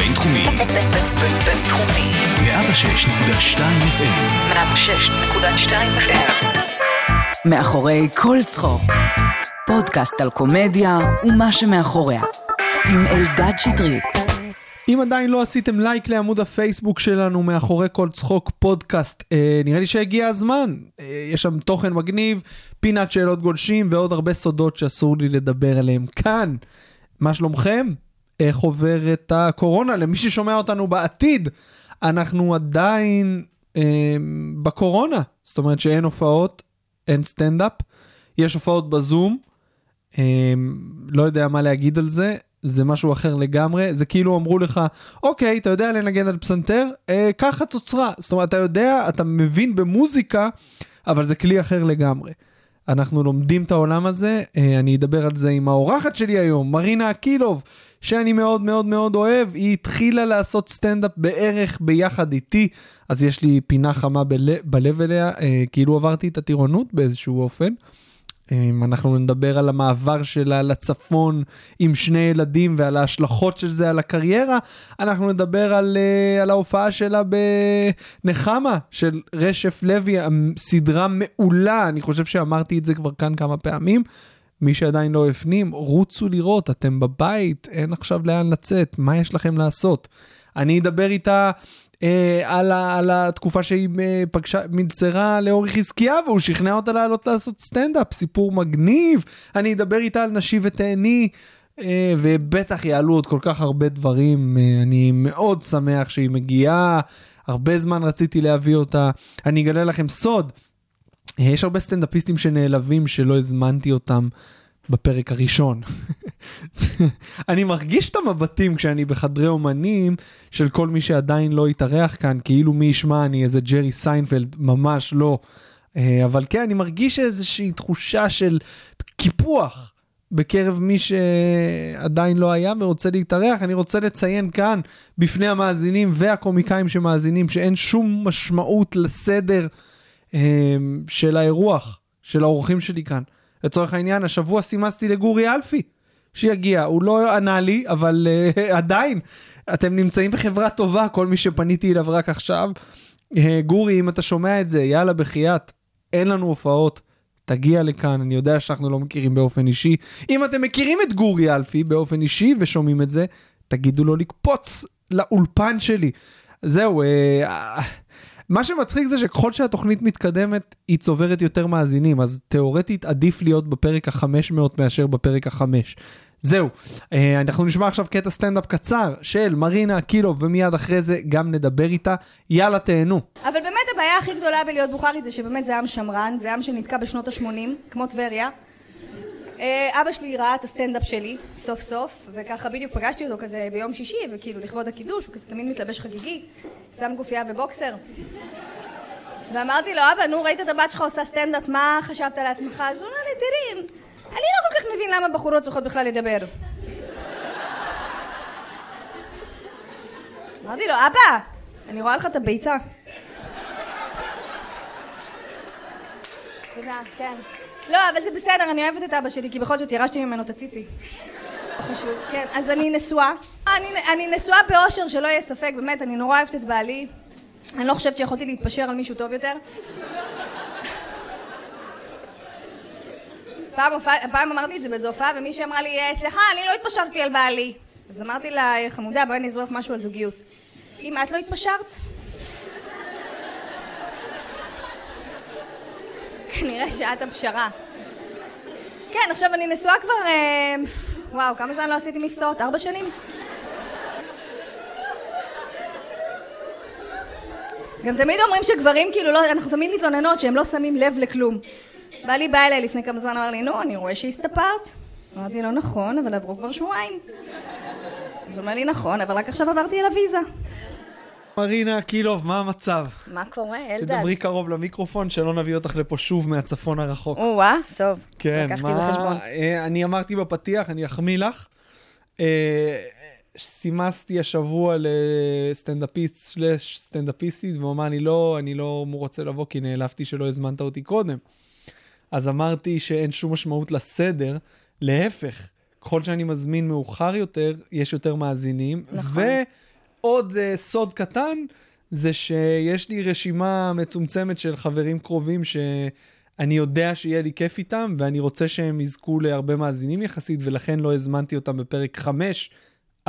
הבינתחומי. בינתחומי. 106.2 FM. 106.2 FM. מאחורי כל צחוק. פודקאסט על קומדיה ומה שמאחוריה. עם אלדד שטרית. אם עדיין לא עשיתם לייק לעמוד הפייסבוק שלנו מאחורי כל צחוק פודקאסט, אה, נראה לי שהגיע הזמן. אה, יש שם תוכן מגניב, פינת שאלות גולשים ועוד הרבה סודות שאסור לי לדבר עליהם כאן. מה שלומכם? איך עוברת הקורונה? למי ששומע אותנו בעתיד, אנחנו עדיין אה, בקורונה. זאת אומרת שאין הופעות, אין סטנדאפ, יש הופעות בזום. אה, לא יודע מה להגיד על זה. זה משהו אחר לגמרי, זה כאילו אמרו לך, אוקיי, אתה יודע לנגן על פסנתר, אה, קח חצוצרה. זאת אומרת, אתה יודע, אתה מבין במוזיקה, אבל זה כלי אחר לגמרי. אנחנו לומדים את העולם הזה, אה, אני אדבר על זה עם האורחת שלי היום, מרינה אקילוב, שאני מאוד מאוד מאוד אוהב, היא התחילה לעשות סטנדאפ בערך ביחד איתי, אז יש לי פינה חמה בל... בלב אליה, אה, כאילו עברתי את הטירונות באיזשהו אופן. אמ, אנחנו נדבר על המעבר שלה לצפון עם שני ילדים ועל ההשלכות של זה על הקריירה. אנחנו נדבר על, uh, על ההופעה שלה בנחמה של רשף לוי, סדרה מעולה, אני חושב שאמרתי את זה כבר כאן כמה פעמים. מי שעדיין לא הפנים, רוצו לראות, אתם בבית, אין עכשיו לאן לצאת, מה יש לכם לעשות? אני אדבר איתה אה, על, ה, על התקופה שהיא אה, פגשה, מלצרה לאורי חזקיה והוא שכנע אותה לעלות לעשות סטנדאפ, סיפור מגניב. אני אדבר איתה על נשי ותהני. אה, ובטח יעלו עוד כל כך הרבה דברים, אה, אני מאוד שמח שהיא מגיעה, הרבה זמן רציתי להביא אותה. אני אגלה לכם סוד, יש הרבה סטנדאפיסטים שנעלבים שלא הזמנתי אותם בפרק הראשון. אני מרגיש את המבטים כשאני בחדרי אומנים של כל מי שעדיין לא התארח כאן, כאילו מי ישמע אני איזה ג'רי סיינפלד, ממש לא. אה, אבל כן, אני מרגיש איזושהי תחושה של קיפוח בקרב מי שעדיין לא היה ורוצה להתארח. אני רוצה לציין כאן בפני המאזינים והקומיקאים שמאזינים שאין שום משמעות לסדר של האירוח, של האורחים שלי כאן. לצורך העניין, השבוע סימסתי לגורי אלפי שיגיע. הוא לא ענה לי, אבל uh, עדיין, אתם נמצאים בחברה טובה, כל מי שפניתי אליו רק עכשיו. Uh, גורי, אם אתה שומע את זה, יאללה, בחייאת, אין לנו הופעות. תגיע לכאן, אני יודע שאנחנו לא מכירים באופן אישי. אם אתם מכירים את גורי אלפי באופן אישי ושומעים את זה, תגידו לו לקפוץ לאולפן שלי. זהו, אה, מה שמצחיק זה שככל שהתוכנית מתקדמת, היא צוברת יותר מאזינים, אז תאורטית עדיף להיות בפרק ה-500 מאשר בפרק ה-5. זהו, אה, אנחנו נשמע עכשיו קטע סטנדאפ קצר של מרינה קילוב, ומיד אחרי זה גם נדבר איתה. יאללה, תהנו. אבל באמת הבעיה הכי גדולה בלהיות בוכרית זה שבאמת זה עם שמרן, זה עם שנתקע בשנות ה-80, כמו טבריה. אה, אבא שלי ראה את הסטנדאפ שלי, סוף סוף, וככה בדיוק פגשתי אותו כזה ביום שישי, וכאילו לכבוד הקידוש, הוא כזה תמיד מתלבש חגיגי, שם גופייה ובוקסר. ואמרתי לו, אבא, נו, ראית את הבת שלך עושה סטנדאפ, מה חשבת לעצמך? אז הוא אמר לי, תראי, אני לא כל כך מבין למה בחורות צריכות בכלל לדבר. אמרתי לו, אבא, אני רואה לך את הביצה. תודה, כן. לא, אבל זה בסדר, אני אוהבת את אבא שלי, כי בכל זאת ירשתי ממנו את הציצי. חשוב, כן. אז אני נשואה. אני, אני נשואה באושר, שלא יהיה ספק, באמת, אני נורא אוהבת את בעלי. אני לא חושבת שיכולתי להתפשר על מישהו טוב יותר. פעם, פעם אמרתי את זה באיזו הופעה, ומישהי אמרה לי, אה, סליחה, אני לא התפשרתי על בעלי. אז אמרתי לה, חמודה, בואי אני אסביר לך משהו על זוגיות. אם את לא התפשרת? כנראה שאת הפשרה. כן, עכשיו אני נשואה כבר, אה, וואו, כמה זמן לא עשיתי מפסעות? ארבע שנים? גם תמיד אומרים שגברים כאילו לא, אנחנו תמיד מתלוננות שהם לא שמים לב לכלום. בעלי בא אליי לפני כמה זמן, אמר לי, נו, אני רואה שהסתפרת. אמרתי לו, נכון, אבל עברו כבר שבועיים. אז הוא אומר לי, נכון, אבל רק עכשיו עברתי על הוויזה. מרינה קילוב, מה המצב? מה קורה, אלדד? תדברי קרוב למיקרופון, שלא נביא אותך לפה שוב מהצפון הרחוק. או-אה, טוב. כן, לקחתי מה... בחשבון. אה, אני אמרתי בפתיח, אני אחמיא לך. אה, סימסתי השבוע לסטנדאפיסט סלאש סטנדאפיסטית, והוא אמר, אני לא, אני לא רוצה לבוא כי נעלבתי שלא הזמנת אותי קודם. אז אמרתי שאין שום משמעות לסדר, להפך, ככל שאני מזמין מאוחר יותר, יש יותר מאזינים. נכון. עוד uh, סוד קטן, זה שיש לי רשימה מצומצמת של חברים קרובים שאני יודע שיהיה לי כיף איתם, ואני רוצה שהם יזכו להרבה מאזינים יחסית, ולכן לא הזמנתי אותם בפרק 5,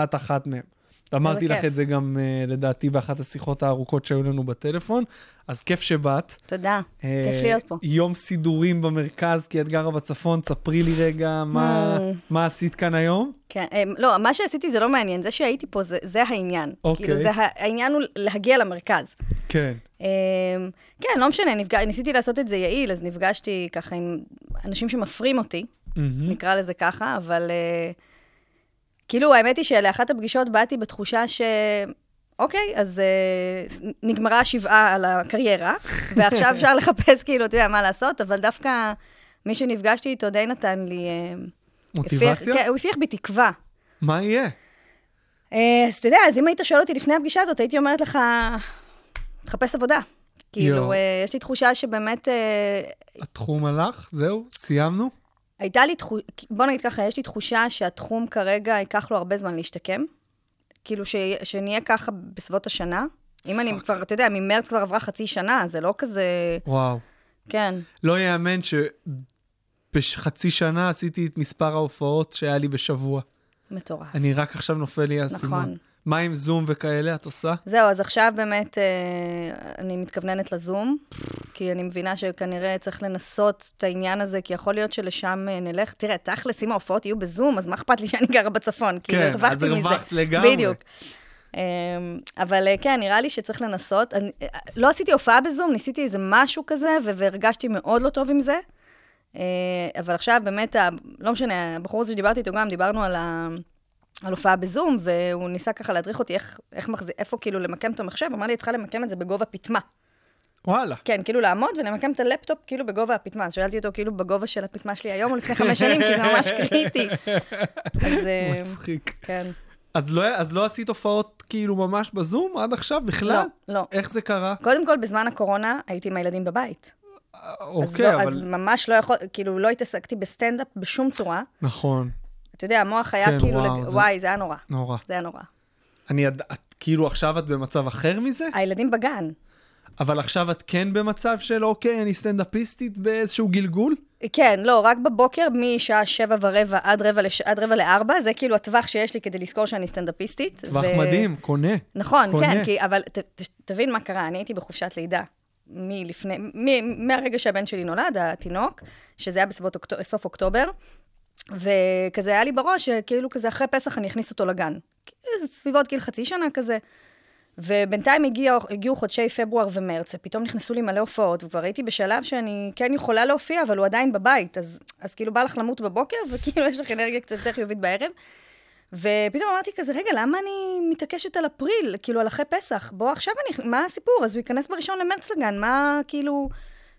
את אחת מהם. אמרתי לך כיף. את זה גם, uh, לדעתי, באחת השיחות הארוכות שהיו לנו בטלפון, אז כיף שבאת. תודה, אה, כיף להיות פה. יום סידורים במרכז, כי את גרה בצפון, ספרי לי רגע מה, Hmm. מה עשית כאן היום. כן, אה, לא, מה שעשיתי זה לא מעניין, זה שהייתי פה זה, זה העניין. אוקיי. כאילו, זה, העניין הוא להגיע למרכז. כן. אה, כן, לא משנה, נפגע, ניסיתי לעשות את זה יעיל, אז נפגשתי ככה עם אנשים שמפרים אותי, מהמם. נקרא לזה ככה, אבל אה, כאילו, האמת היא שלאחת הפגישות באתי בתחושה ש... אוקיי, אז אה, נגמרה השבעה על הקריירה, ועכשיו אפשר לחפש, כאילו, אתה יודע, מה לעשות, אבל דווקא מי שנפגשתי איתו די נתן לי... אה, מוטיבציה? הפיח, כן, הוא הפיח בי תקווה. מה יהיה? אה, אז אתה יודע, אז אם היית שואל אותי לפני הפגישה הזאת, הייתי אומרת לך, תחפש עבודה. כאילו. אה, יש לי תחושה שבאמת, אה, התחום הלך? זהו? סיימנו? הייתה לי תחושה, בוא נגיד ככה, יש לי תחושה שהתחום כרגע ייקח לו הרבה זמן להשתקם. כאילו, ש... שנהיה ככה בסביבות השנה. אם אני כבר, אתה יודע, ממרץ כבר עברה חצי שנה, זה לא כזה... וואו. כן. לא יאמן שבחצי שנה עשיתי את מספר ההופעות שהיה לי בשבוע. מטורף. אני רק עכשיו נופל לי האסימון. נכון. מה עם זום וכאלה את עושה? זהו, אז עכשיו באמת אה, אני מתכווננת לזום, כי אני מבינה שכנראה צריך לנסות את העניין הזה, כי יכול להיות שלשם אה, נלך. תראה, תכלס, אם ההופעות יהיו בזום, אז מה אכפת לי שאני גרה בצפון? כאילו, כן, הרווחתי אז מזה. הרווחת לגמרי. בדיוק. אה, אבל אה, כן, נראה לי שצריך לנסות. אני, אה, לא עשיתי הופעה בזום, ניסיתי איזה משהו כזה, והרגשתי מאוד לא טוב עם זה. אבל עכשיו באמת, לא משנה, הבחור הזה שדיברתי איתו גם, דיברנו על ה... על הופעה בזום, והוא ניסה ככה להדריך אותי איך, איך מחזיק, איפה כאילו למקם את המחשב, אמר לי, את צריכה למקם את זה בגובה פטמה. וואלה. כן, כאילו לעמוד ולמקם את הלפטופ כאילו בגובה הפטמה. אז שאלתי אותו כאילו בגובה של הפטמה שלי היום או לפני חמש שנים, כי זה ממש קריטי. אז אה, מצחיק. כן. אז לא, אז לא עשית הופעות כאילו ממש בזום עד עכשיו בכלל? לא, לא. איך זה קרה? קודם כל, בזמן הקורונה הייתי עם הילדים בבית. אז, אוקיי, לא, אבל... אז ממש לא יכול, כאילו לא התעסקתי בסטנדאפ בשום צורה. נכון, אתה יודע, המוח היה כן, כאילו, וואו, לג... זה- וואי, זה היה נורא. נורא. זה היה נורא. אני יד... את, כאילו עכשיו את במצב אחר מזה? הילדים בגן. אבל עכשיו את כן במצב של אוקיי, אני סטנדאפיסטית באיזשהו גלגול? כן, לא, רק בבוקר, משעה שבע ורבע עד רבע, לש... עד רבע לארבע, זה כאילו הטווח שיש לי כדי לזכור שאני סטנדאפיסטית. טווח מדהים, קונה. נכון, קונה. כן, כי, אבל ת, ת, תבין מה קרה, אני הייתי בחופשת לידה. מלפני, מ, מהרגע שהבן שלי נולד, התינוק, שזה היה בסביבות אוקטו, סוף אוקטובר, וכזה היה לי בראש, שכאילו כזה אחרי פסח אני אכניס אותו לגן. סביבות גיל חצי שנה כזה. ובינתיים הגיע, הגיעו חודשי פברואר ומרץ, ופתאום נכנסו לי מלא הופעות, וכבר הייתי בשלב שאני כן יכולה להופיע, אבל הוא עדיין בבית, אז, אז כאילו בא לך למות בבוקר, וכאילו יש לך אנרגיה קצת יותר חיובית בערב. ופתאום אמרתי כזה, רגע, למה אני מתעקשת על אפריל, כאילו על אחרי פסח? בוא עכשיו אני, מה הסיפור? אז הוא ייכנס בראשון למרץ לגן, מה כאילו...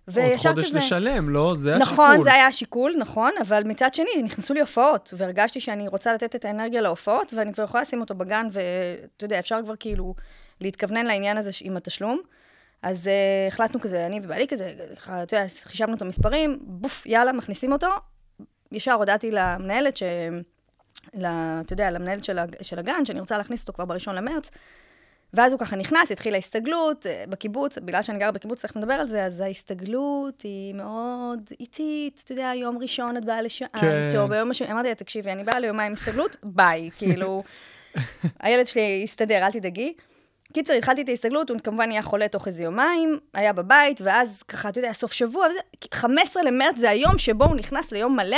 עוד וישר חודש כזה... לשלם, לא? זה השיקול. נכון, זה היה השיקול, נכון, אבל מצד שני, נכנסו לי הופעות, והרגשתי שאני רוצה לתת את האנרגיה להופעות, ואני כבר יכולה לשים אותו בגן, ואתה יודע, אפשר כבר כאילו להתכוונן לעניין הזה עם התשלום. אז uh, החלטנו כזה, אני ובעלי כזה, אתה יודע, חישבנו את המספרים, בוף, יאללה, מכניסים אותו. ישר הודעתי למנהלת, ש... אתה יודע, למנהלת של, הג... של הגן, שאני רוצה להכניס אותו כבר בראשון למרץ. ואז הוא ככה נכנס, התחילה הסתגלות אה, בקיבוץ, בגלל שאני גרה בקיבוץ, צריך לדבר על זה, אז ההסתגלות היא מאוד איטית, אתה יודע, יום ראשון את באה לשעה, כן. טוב, ביום השני, אמרתי לה, תקשיבי, אני באה ליומיים הסתגלות, ביי, כאילו, הילד שלי יסתדר, אל תדאגי. קיצר, התחלתי את ההסתגלות, הוא כמובן נהיה חולה תוך איזה יומיים, היה בבית, ואז ככה, אתה יודע, סוף שבוע, וזה, 15 למרץ זה היום שבו הוא נכנס ליום מלא,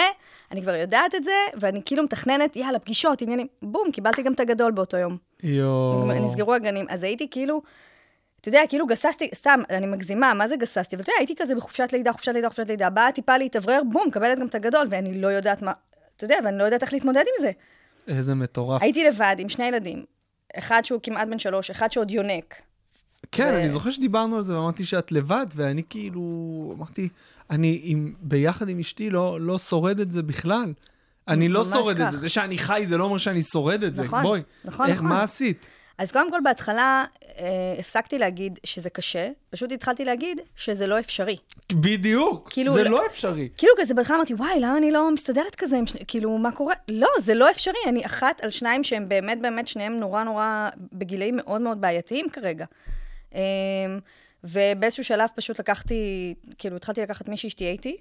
אני כבר יודעת את זה, ואני כאילו מתכננת, יאללה, פגישות, עניינים, בום, קיבלתי גם את הגדול באותו יום. יואו. נסגרו הגנים. אז הייתי כאילו, אתה יודע, כאילו גססתי, סתם, אני מגזימה, מה זה גססתי? אבל אתה יודע, הייתי כזה בחופשת לידה, חופשת לידה, חופשת לידה, באה טיפה להתאוורר, בום, מקבלת גם את הגדול, ואני לא יודעת מה, אתה יודע, ואני לא יודעת איך להתמודד עם זה. איזה מטורף. הייתי לבד עם שני ילדים, אחד שהוא כמעט בן שלוש, אחד שעוד יונק. כן, ו- אני זוכר שדיברנו על זה ואמרתי שאת לבד, ואני כאילו, אמרתי, אני עם, ביחד עם אשתי לא, לא שורד את זה בכלל. אני לא שורד את כך. זה. זה שאני חי זה לא אומר שאני שורד את זה. נכון, בואי, נכון, איך, נכון. מה עשית? אז קודם כל, בהתחלה אה, הפסקתי להגיד שזה קשה, פשוט התחלתי להגיד שזה לא אפשרי. בדיוק, כאילו, זה לא- לא אפשרי. כאילו כזה בהתחלה אמרתי, וואי, למה אני לא מסתדרת כזה עם שני... כאילו, מה קורה? לא, זה לא אפשרי. אני אחת על שניים שהם באמת באמת שניהם נורא נורא בגילאים מאוד מאוד בעייתיים כרגע. אמ, ובאיזשהו שלב פשוט לקחתי, כאילו, התחלתי לקחת מישהי שתהיה איתי.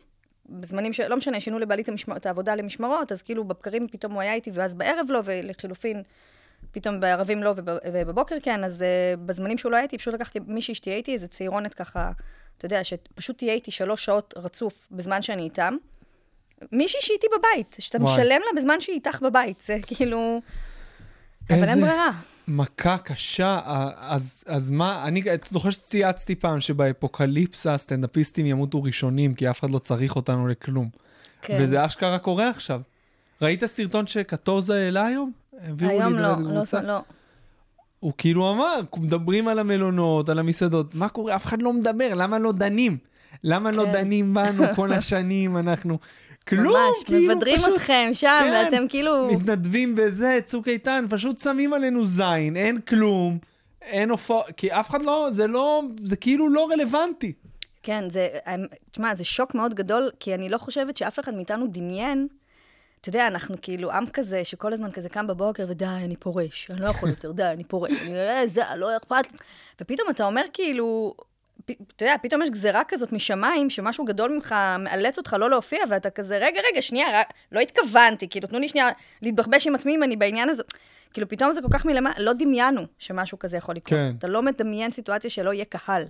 בזמנים ש... לא משנה, שינו לבעלי את, המשמר... את העבודה למשמרות, אז כאילו בבקרים פתאום הוא היה איתי, ואז בערב לא, ולחילופין, פתאום בערבים לא, וב... ובבוקר כן, אז uh, בזמנים שהוא לא היה איתי, פשוט לקחתי מישהי שתהיה איתי, איזה צעירונת ככה, אתה יודע, שפשוט תהיה איתי שלוש שעות רצוף בזמן שאני איתם. מישהי שאיתי בבית, שאתה וואי. משלם לה בזמן שהיא איתך בבית, זה כאילו... אבל איזה אין ברירה. מכה קשה, אז, אז מה, אני זוכר שצייצתי פעם שבאפוקליפסה הסטנדאפיסטים ימותו ראשונים, כי אף אחד לא צריך אותנו לכלום. כן. וזה אשכרה קורה עכשיו. ראית סרטון שקטורזה העלה היום? היום לא, לא. לא. הוא כאילו אמר, מדברים על המלונות, על המסעדות, מה קורה? אף אחד לא מדבר, למה לא דנים? למה לא כן. דנים בנו כל השנים, אנחנו... כלום, ממש, כאילו, מבדרים פשוט... אתכם שם, כן, ואתם כאילו... מתנדבים בזה, צוק איתן, פשוט שמים עלינו זין, אין כלום, אין הופעות, כי אף אחד לא, זה לא, זה כאילו לא רלוונטי. כן, זה, תשמע, זה שוק מאוד גדול, כי אני לא חושבת שאף אחד מאיתנו דמיין. אתה יודע, אנחנו כאילו עם כזה, שכל הזמן כזה קם בבוקר, ודי, אני פורש, אני לא יכול יותר, די, אני פורש, אני אה, זה, לא אכפת. ופתאום אתה אומר כאילו, פ, אתה יודע, פתאום יש גזירה כזאת משמיים, שמשהו גדול ממך מאלץ אותך לא להופיע, ואתה כזה, רגע, רגע, שנייה, רק- לא התכוונתי, כאילו, תנו לי שנייה להתבחבש עם עצמי אם אני בעניין הזה. כאילו, פתאום זה כל כך מלמעלה, לא דמיינו שמשהו כזה יכול לקרות. כן. אתה לא מדמיין סיטואציה שלא יהיה קהל.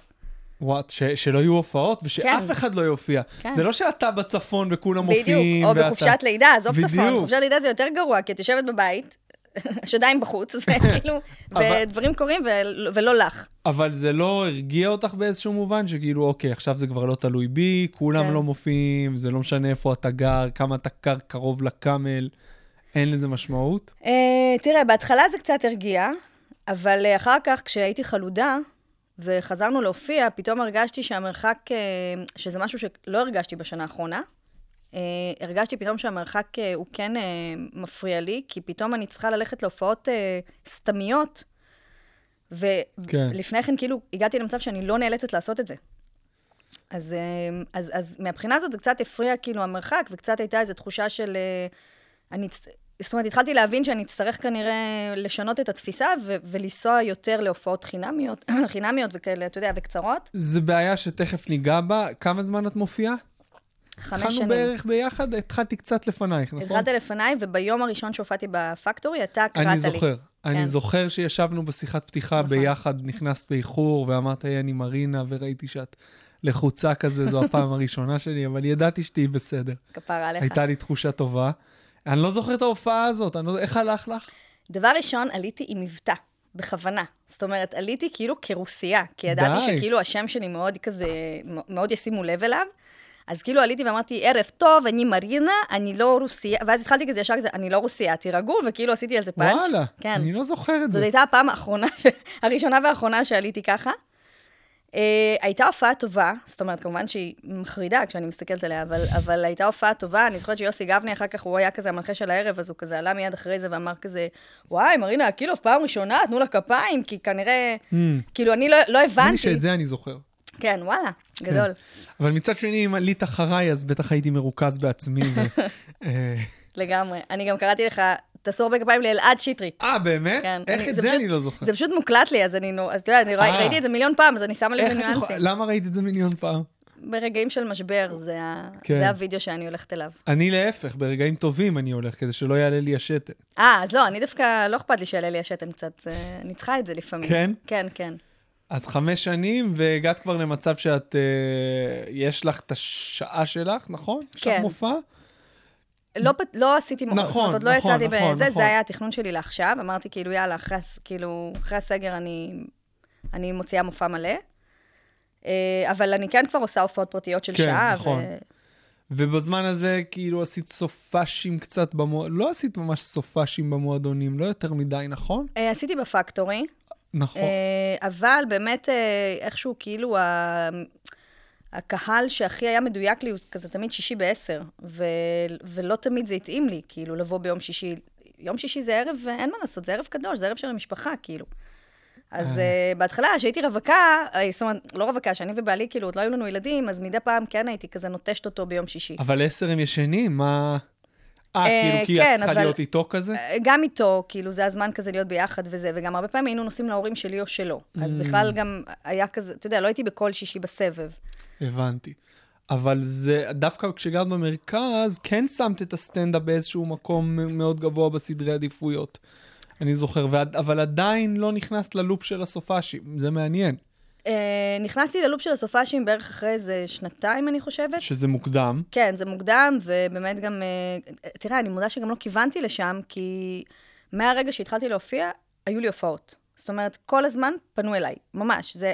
וואט, ש, שלא יהיו הופעות ושאף כן. אחד לא יופיע. כן. זה לא שאתה בצפון וכולם בדיוק, מופיעים. או ואתה- בחופשת לידה, עזוב צפון, בדיוק. חופשת לידה זה יותר גרוע, כי את יושבת בבית, השדיים בחוץ, וכאילו, ודברים קורים ו- ולא לך. אבל זה לא הרגיע אותך באיזשהו מובן, שכאילו, אוקיי, עכשיו זה כבר לא תלוי בי, כולם כן. לא מופיעים, זה לא משנה איפה אתה גר, כמה אתה גר קרוב לקאמל, אין לזה משמעות. אה, תראה, בהתחלה זה קצת הרגיע, אבל אחר כך, כשהייתי חלודה, וחזרנו להופיע, פתאום הרגשתי שהמרחק, אה, שזה משהו שלא הרגשתי בשנה האחרונה, אה, הרגשתי פתאום שהמרחק אה, הוא כן מפריע לי, כי פתאום אני צריכה ללכת להופעות סתמיות, כן. ולפני כן כאילו הגעתי למצב שאני לא נאלצת לעשות את זה. אז, אז, אז מהבחינה הזאת זה קצת הפריע כאילו המרחק, וקצת הייתה איזו תחושה של... אני, זאת אומרת, התחלתי להבין שאני אצטרך כנראה לשנות את התפיסה ו- ולנסוע יותר להופעות חינמיות, חינמיות וכאלה, אתה יודע, וקצרות. זה בעיה שתכף ניגע בה. כמה זמן את מופיעה? חמש התחלנו שנים. בערך ביחד, התחלתי קצת לפנייך, נכון? התחלת לפניי, וביום הראשון שהופעתי בפקטורי, אתה קראת לי. אני זוכר. אני כן. זוכר שישבנו בשיחת פתיחה נכון. ביחד, נכנסת באיחור, ואמרת, היי, אני מרינה, וראיתי שאת לחוצה כזה, זו הפעם הראשונה שלי, אבל ידעתי שתהיי בסדר. כפרה עליך. הייתה לי תחושה טובה. אני לא זוכר את ההופעה הזאת, לא... איך הלך לך? דבר ראשון, עליתי עם מבטא, בכוונה. זאת אומרת, עליתי כאילו כרוסייה, כי ידעתי די. שכאילו השם שלי מאוד כזה, מאוד ישימו לב אליו. אז כאילו עליתי ואמרתי, ערב טוב, אני מרינה, אני לא רוסיה, ואז התחלתי כזה ישר כזה, אני לא רוסיה, תירגעו, וכאילו עשיתי על זה פאנץ'. וואלה, כן. אני לא זוכר את זאת זה. הייתה הפעם האחרונה. הראשונה והאחרונה שעליתי ככה. Uh, הייתה הופעה טובה, זאת אומרת, כמובן שהיא מחרידה כשאני מסתכלת עליה, אבל, אבל הייתה הופעה טובה. אני זוכרת שיוסי גבני, אחר כך הוא היה כזה המנחה של הערב, אז הוא כזה עלה מיד אחרי זה ואמר כזה, וואי, מרינה, כאילו, פעם ראשונה, תנו לה כפיים, כי כנראה, Mm. כאילו, אני לא, לא הבנתי. שאת זה אני זוכר. כן, וואלה, גדול. אבל מצד שני, אם עלית אחריי, אז בטח הייתי מרוכז בעצמי. ו... אה, לגמרי. אני גם קראתי לך, תעשו הרבה כפיים לאלעד שטרית. אה, באמת? כן. איך אני- את זה זה פשוט- אני לא זוכר? זה פשוט מוקלט לי, אז אני, נו- אז אתה יודע, אני אה. ראיתי את זה מיליון פעם, אז אני שמה לב לניואנסים. למה ראית את זה מיליון פעם? ברגעים של משבר, זה, ה... כן. זה הווידאו שאני הולכת אליו. אני להפך, ברגעים טובים אני הולך, כדי שלא יעלה לי השתן. אה, אז לא, אני דווקא, לא אכפת לי שיעלה לי השתן קצת, אני צריכה את זה לפעמים. כן? כן, כן. אז חמש שנים, והגעת כבר למצב שאת, אה, יש לך את השעה שלך, נכון? יש לך כן. מופע? לא, לא עשיתי, נכון, זאת אומרת, עוד לא נכון, יצאתי נכון, בזה, נכון. זה היה התכנון שלי לעכשיו, אמרתי כאילו, יאללה, אחרי, כאילו, אחרי הסגר אני, אני מוציאה מופע מלא. אה, אבל אני כן כבר עושה הופעות פרטיות של כן, שעה. נכון. ובזמן הזה, כאילו, עשית סופאשים קצת במועדונים, לא עשית ממש סופאשים במועדונים, לא יותר מדי, נכון? אה, עשיתי בפקטורי, נכון. אה, אבל באמת איכשהו כאילו ה... הקהל שהכי היה מדויק לי הוא כזה תמיד שישי בעשר, ו... ולא תמיד זה התאים לי, כאילו, לבוא ביום שישי. יום שישי זה ערב, ואין מה לעשות, זה ערב קדוש, זה ערב של המשפחה, כאילו. אז uh, בהתחלה, כשהייתי רווקה, אה, זאת אומרת, לא רווקה, שאני ובעלי, כאילו, עוד לא היו לנו ילדים, אז מדי פעם כן הייתי כזה נוטשת אותו ביום שישי. אבל עשר הם ישנים, מה... אה, כאילו, כי כן, את צריכה אבל- להיות איתו כזה? גם איתו, כאילו, זה הזמן כזה להיות ביחד וזה, וגם הרבה פעמים היינו נוסעים להורים שלי או שלו. אז בכלל גם היה כזה, אתה יודע, לא הייתי בכל שישי בסבב. הבנתי. אבל זה, דווקא כשגרת במרכז, כן שמת את הסטנדאפ באיזשהו מקום מאוד גבוה בסדרי עדיפויות. אני זוכר, ועד, אבל עדיין לא נכנסת ללופ של הסופאשים, זה מעניין. אה, נכנסתי ללופ של הסופאשים בערך אחרי איזה שנתיים, אני חושבת. שזה מוקדם. כן, זה מוקדם, ובאמת גם... אה, תראה, אני מודה שגם לא כיוונתי לשם, כי מהרגע שהתחלתי להופיע, היו לי הופעות. זאת אומרת, כל הזמן פנו אליי, ממש. זה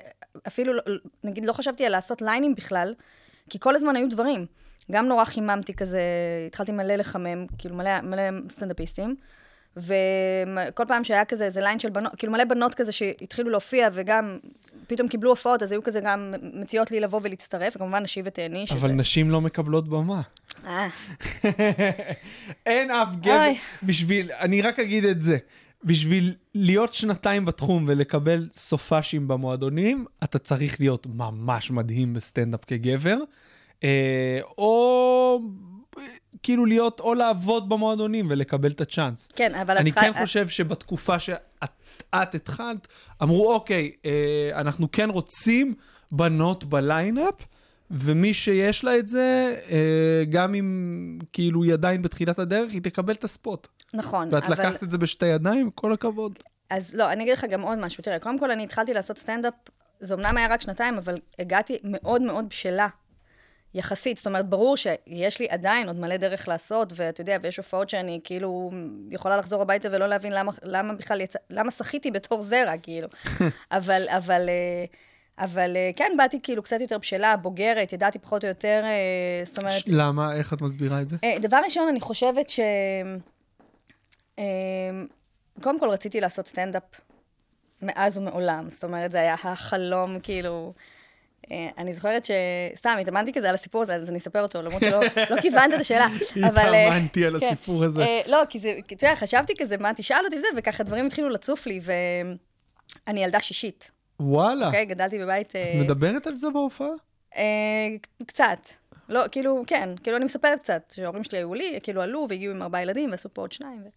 אפילו, לא- נגיד, לא חשבתי על לעשות ליינים בכלל, כי כל הזמן היו דברים. גם נורא חיממתי כזה, התחלתי מלא לחמם, כאילו מלא, מלא סטנדאפיסטים. וכל פעם שהיה כזה איזה ליין של בנות, כאילו מלא בנות כזה שהתחילו להופיע וגם פתאום קיבלו הופעות, אז היו כזה גם מציעות לי לבוא ולהצטרף, וכמובן נשים תהני. שזה- אבל נשים לא מקבלות במה. אה, אין אף גבר. בשביל, אני רק אגיד את זה, בשביל להיות שנתיים בתחום ולקבל סופאשים במועדונים, אתה צריך להיות ממש מדהים בסטנדאפ כגבר, אה, או כאילו להיות, או לעבוד במועדונים ולקבל את הצ'אנס. כן, אבל אני צריכה- כן חושב שבתקופה שאת את התחלת, אמרו, אוקיי, אה, אנחנו כן רוצים בנות ב line-up, ומי שיש לה את זה, אה, גם אם כאילו היא עדיין בתחילת הדרך, היא תקבל את הספוט. נכון, ואת אבל... לקחת את זה בשתי ידיים, כל הכבוד. אז לא, אני אגיד לך גם עוד משהו. תראה, קודם כל אני התחלתי לעשות סטנדאפ, זה אמנם היה רק שנתיים, אבל הגעתי מאוד מאוד בשלה. יחסית, זאת אומרת, ברור שיש לי עדיין עוד מלא דרך לעשות, ואתה יודע, ויש הופעות שאני כאילו יכולה לחזור הביתה ולא להבין למה, למה בכלל יצא, למה שחיתי בתור זרע, כאילו. אבל, אבל, אה, אבל אה, כן, באתי כאילו קצת יותר בשלה, בוגרת, ידעתי פחות או יותר, אה, זאת אומרת, למה? איך את מסבירה את זה? אה, דבר ראשון, אני חושבת ש... קודם כל רציתי לעשות סטנדאפ מאז ומעולם. זאת אומרת, זה היה החלום, כאילו... אני זוכרת ש... סתם, התאמנתי כזה על הסיפור הזה, אז אני אספר אותו, למרות שלא לא כיוונת את השאלה. אבל, התאמנתי על כן. הסיפור הזה. לא, כי זה, אתה יודע, חשבתי כזה, מה תשאל אותי וזה, וככה דברים התחילו לצוף לי, ואני ילדה שישית, וואלה. אוקיי? גדלתי בבית... אה, את מדברת על זה בהופעה? אה, קצת. לא, כאילו, כן, כאילו אני מספרת קצת, שההורים שלי היו לי, כאילו עלו והגיעו עם ארבעה ילדים ועשו פה עוד שניים. ו...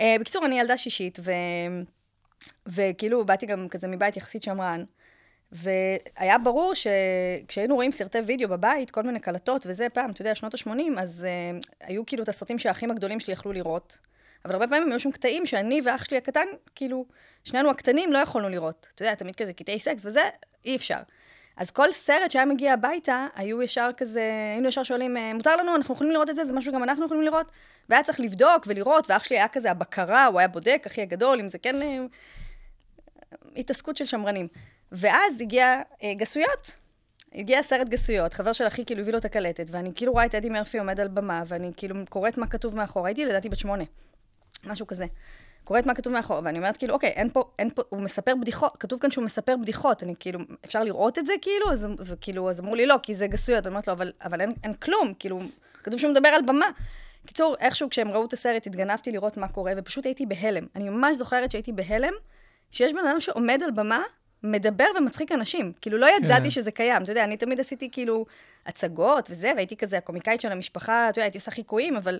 אה, בקיצור, אני ילדה שישית, ו... וכאילו באתי גם כזה מבית יחסית שמרן, והיה ברור שכשהיינו רואים סרטי וידאו בבית, כל מיני קלטות וזה, פעם, אתה יודע, שנות ה-80, אז אה, היו כאילו את הסרטים שהאחים הגדולים שלי יכלו לראות. אבל הרבה פעמים היו שם קטעים שאני ואח שלי הקטן, כאילו, שנינו הקטנים לא יכולנו לראות. אתה יודע, תמיד כזה קטעי סקס וזה, אי אפשר. אז כל סרט שהיה מגיע הביתה, היו ישר כזה, היינו ישר שואלים, "אה, מותר לנו, אנחנו יכולים לראות את זה, זה משהו גם אנחנו יכולים לראות? והיה צריך לבדוק ולראות, ואח שלי היה כזה הבקרה, הוא היה בודק, אחי הגדול, אם זה כן אה, התעסקות של שמרנים. ואז הגיע אה, גסויות. הגיע סרט גסויות, חבר של אחי כאילו הביא לו את הקלטת, ואני כאילו רואה את אדי מרפי עומד על במה, ואני כאילו קוראת מה כתוב מאחור. הייתי לדעתי בת שמונה, משהו כזה. קוראת מה כתוב מאחור, ואני אומרת כאילו, אוקיי, אין פה, אין פה, הוא מספר בדיחות, כתוב כאן שהוא מספר בדיחות, אני כאילו, אפשר לראות את זה כאילו? אז, וכאילו, אז אמרו לי, לא, כי זה גסויות. אני אומרת לו, אבל, אבל אין, אין כלום, כאילו, כתוב שהוא מדבר על במה. קיצור, איכשהו כשהם ראו את הסרט, התגנבתי לראות מה קורה, ופשוט הייתי בהלם. אני ממש זוכרת שהייתי בהלם, שיש בן אדם שעומד על במה, מדבר ומצחיק אנשים. כאילו, לא ידעתי כן. שזה קיים. אתה יודע, אני תמיד עשיתי כאילו הצגות וזה, והייתי כזה הקומיקאית של המשפחה, אתה יודע, הייתי עושה חיקויים, אבל